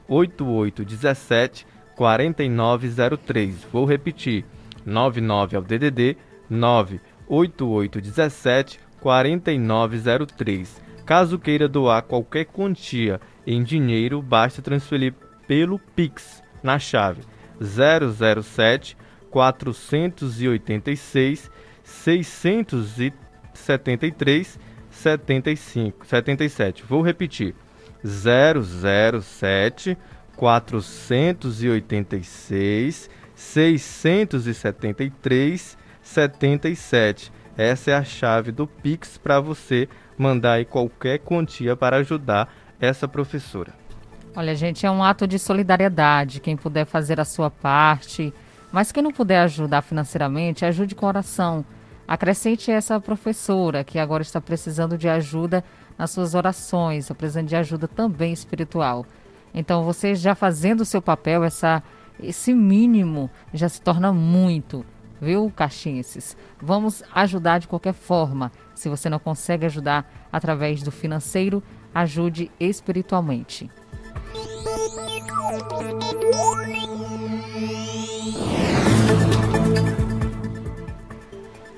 98817 4903. Vou repetir. 99 é o DDD 98817 4903. Caso queira doar qualquer quantia em dinheiro, basta transferir pelo Pix na chave 007 486 673 75 77. Vou repetir. 007 486 673 77. Essa é a chave do Pix para você mandar aí qualquer quantia para ajudar essa professora. Olha, gente, é um ato de solidariedade. Quem puder fazer a sua parte, mas quem não puder ajudar financeiramente, ajude com oração. Acrescente essa professora que agora está precisando de ajuda nas suas orações, está precisando de ajuda também espiritual. Então, você já fazendo o seu papel, essa, esse mínimo já se torna muito viu, caixenses? Vamos ajudar de qualquer forma. Se você não consegue ajudar através do financeiro, ajude espiritualmente.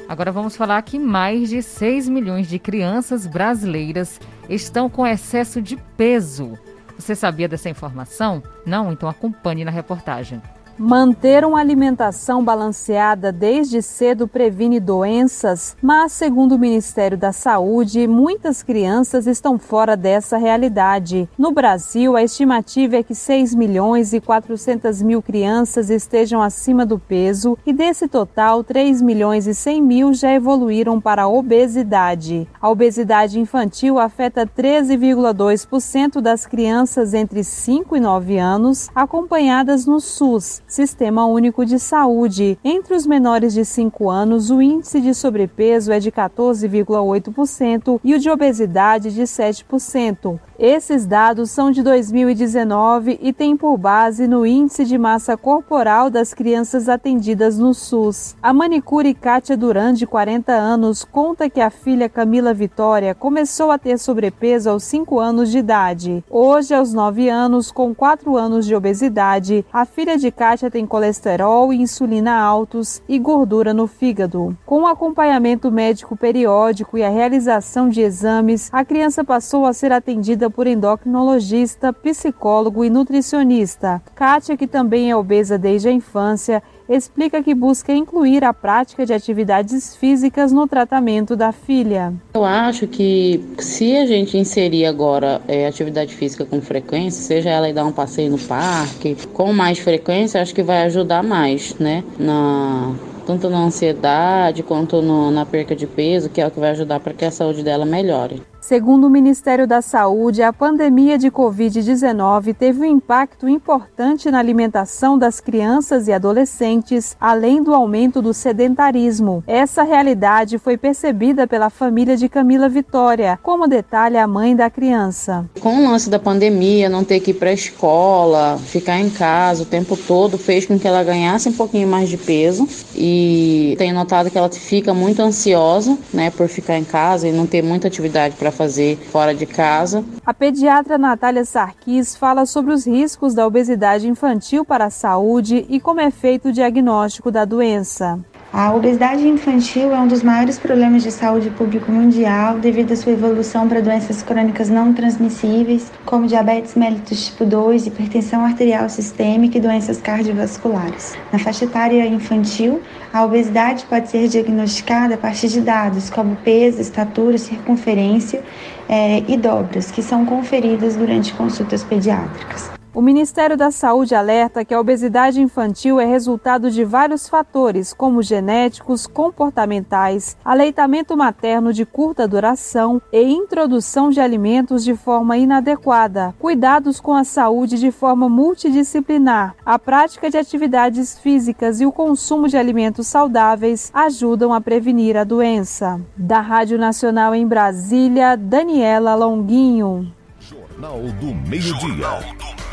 Agora vamos falar que mais de 6 milhões de crianças brasileiras estão com excesso de peso. Você sabia dessa informação? Não? Então acompanhe na reportagem. Manter uma alimentação balanceada desde cedo previne doenças, mas, segundo o Ministério da Saúde, muitas crianças estão fora dessa realidade. No Brasil, a estimativa é que 6 milhões e 400 mil crianças estejam acima do peso e, desse total, 3 milhões e 100 mil já evoluíram para a obesidade. A obesidade infantil afeta 13,2% das crianças entre 5 e 9 anos, acompanhadas no SUS Sistema Único de Saúde. Entre os menores de 5 anos, o índice de sobrepeso é de 14,8% e o de obesidade de 7%. Esses dados são de 2019 e têm por base no índice de massa corporal das crianças atendidas no SUS. A manicure Kátia Duran, de 40 anos, conta que a filha Camila Vitória começou a ter sobrepeso aos 5 anos de idade. Hoje, aos 9 anos, com 4 anos de obesidade, a filha de Kátia tem colesterol e insulina altos e gordura no fígado. Com o acompanhamento médico periódico e a realização de exames, a criança passou a ser atendida por endocrinologista, psicólogo e nutricionista. Kátia, que também é obesa desde a infância, explica que busca incluir a prática de atividades físicas no tratamento da filha. Eu acho que se a gente inserir agora é, atividade física com frequência, seja ela ir dar um passeio no parque, com mais frequência, acho que vai ajudar mais, né? Na tanto na ansiedade quanto no, na perca de peso, que é o que vai ajudar para que a saúde dela melhore. Segundo o Ministério da Saúde, a pandemia de Covid-19 teve um impacto importante na alimentação das crianças e adolescentes, além do aumento do sedentarismo. Essa realidade foi percebida pela família de Camila Vitória, como detalha a mãe da criança. Com o lance da pandemia, não ter que ir para a escola, ficar em casa o tempo todo, fez com que ela ganhasse um pouquinho mais de peso e tenho notado que ela fica muito ansiosa, né, por ficar em casa e não ter muita atividade para fazer fora de casa. A pediatra Natália Sarkis fala sobre os riscos da obesidade infantil para a saúde e como é feito o diagnóstico da doença. A obesidade infantil é um dos maiores problemas de saúde pública mundial devido à sua evolução para doenças crônicas não transmissíveis, como diabetes mellitus tipo 2, hipertensão arterial sistêmica e doenças cardiovasculares. Na faixa etária infantil, a obesidade pode ser diagnosticada a partir de dados como peso, estatura, circunferência é, e dobras, que são conferidas durante consultas pediátricas. O Ministério da Saúde alerta que a obesidade infantil é resultado de vários fatores, como genéticos, comportamentais, aleitamento materno de curta duração e introdução de alimentos de forma inadequada, cuidados com a saúde de forma multidisciplinar, a prática de atividades físicas e o consumo de alimentos saudáveis ajudam a prevenir a doença. Da Rádio Nacional em Brasília, Daniela Longuinho. Jornal do Meio-Dia.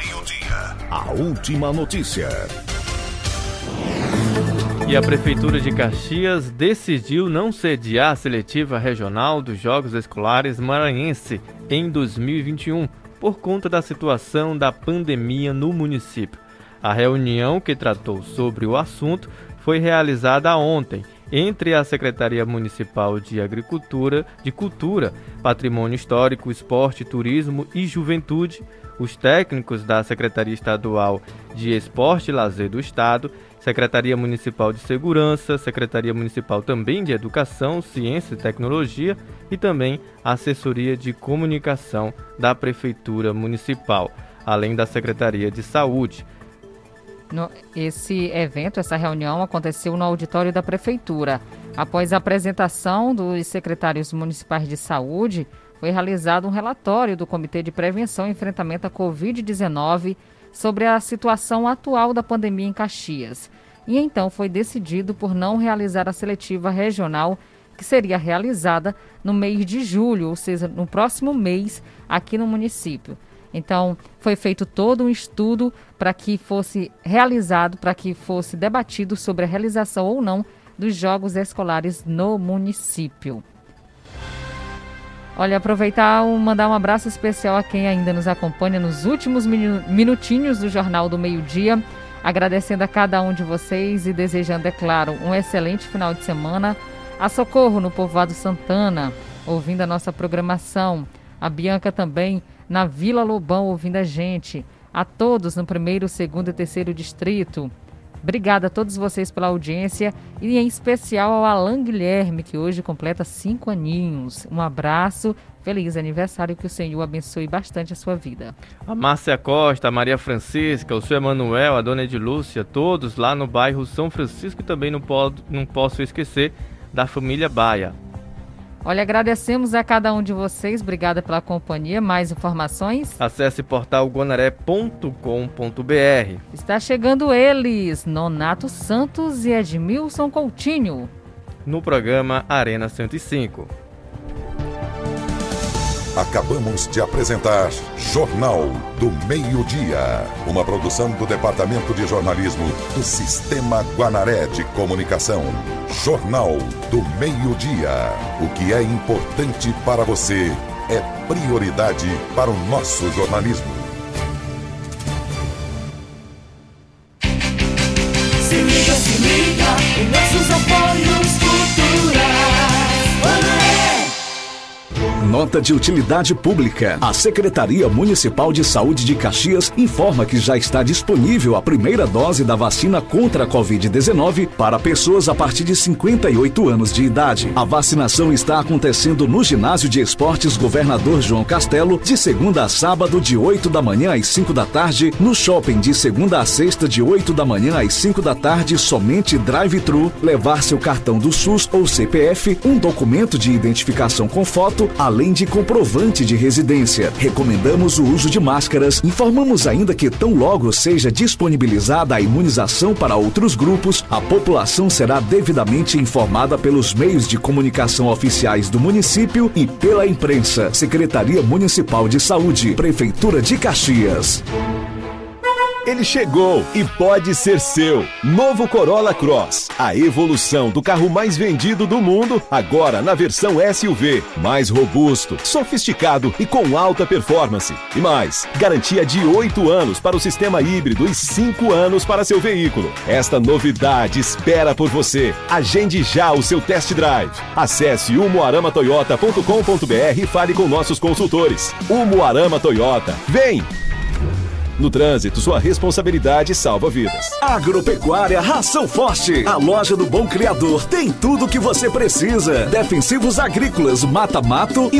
A última notícia. E a Prefeitura de Caxias decidiu não sediar a seletiva regional dos Jogos Escolares Maranhense em 2021 por conta da situação da pandemia no município. A reunião que tratou sobre o assunto foi realizada ontem entre a Secretaria Municipal de Agricultura, de Cultura, Patrimônio Histórico, Esporte, Turismo e Juventude, os técnicos da Secretaria Estadual de Esporte e Lazer do Estado, Secretaria Municipal de Segurança, Secretaria Municipal também de Educação, Ciência e Tecnologia e também a Assessoria de Comunicação da Prefeitura Municipal, além da Secretaria de Saúde. No, esse evento, essa reunião aconteceu no auditório da Prefeitura. Após a apresentação dos secretários municipais de saúde, foi realizado um relatório do Comitê de Prevenção e Enfrentamento à Covid-19 sobre a situação atual da pandemia em Caxias. E então foi decidido por não realizar a seletiva regional, que seria realizada no mês de julho, ou seja, no próximo mês, aqui no município. Então, foi feito todo um estudo para que fosse realizado, para que fosse debatido sobre a realização ou não dos jogos escolares no município. Olha, aproveitar e mandar um abraço especial a quem ainda nos acompanha nos últimos minutinhos do Jornal do Meio-Dia. Agradecendo a cada um de vocês e desejando, é claro, um excelente final de semana. A Socorro no Povoado Santana, ouvindo a nossa programação. A Bianca também na Vila Lobão ouvindo a gente. A todos no primeiro, segundo e terceiro distrito. Obrigada a todos vocês pela audiência e em especial ao Alan Guilherme, que hoje completa cinco aninhos. Um abraço, feliz aniversário, que o Senhor abençoe bastante a sua vida. A Márcia Costa, a Maria Francisca, o seu Emanuel, a dona Edilúcia, todos lá no bairro São Francisco também não, não posso esquecer da família Baia. Olha, agradecemos a cada um de vocês. Obrigada pela companhia. Mais informações? Acesse portal guanaré.com.br. Está chegando eles, Nonato Santos e Edmilson Coutinho. No programa Arena 105. Acabamos de apresentar Jornal do Meio-Dia, uma produção do Departamento de Jornalismo do Sistema Guanaré de Comunicação. Jornal do Meio-Dia. O que é importante para você é prioridade para o nosso jornalismo. Nota de utilidade pública. A Secretaria Municipal de Saúde de Caxias informa que já está disponível a primeira dose da vacina contra a Covid-19 para pessoas a partir de 58 anos de idade. A vacinação está acontecendo no Ginásio de Esportes Governador João Castelo, de segunda a sábado, de 8 da manhã às 5 da tarde, no shopping de segunda a sexta, de 8 da manhã às 5 da tarde, somente drive-thru, levar seu cartão do SUS ou CPF, um documento de identificação com foto, além de comprovante de residência. Recomendamos o uso de máscaras. Informamos ainda que tão logo seja disponibilizada a imunização para outros grupos, a população será devidamente informada pelos meios de comunicação oficiais do município e pela imprensa. Secretaria Municipal de Saúde, Prefeitura de Caxias. Ele chegou e pode ser seu. Novo Corolla Cross. A evolução do carro mais vendido do mundo, agora na versão SUV. Mais robusto, sofisticado e com alta performance. E mais, garantia de 8 anos para o sistema híbrido e 5 anos para seu veículo. Esta novidade espera por você. Agende já o seu test drive. Acesse umuaramatoyota.com.br e fale com nossos consultores. Umuarama Toyota. Vem! No trânsito, sua responsabilidade salva vidas. Agropecuária Ração Forte. A loja do Bom Criador tem tudo o que você precisa. Defensivos agrícolas, mata-mato e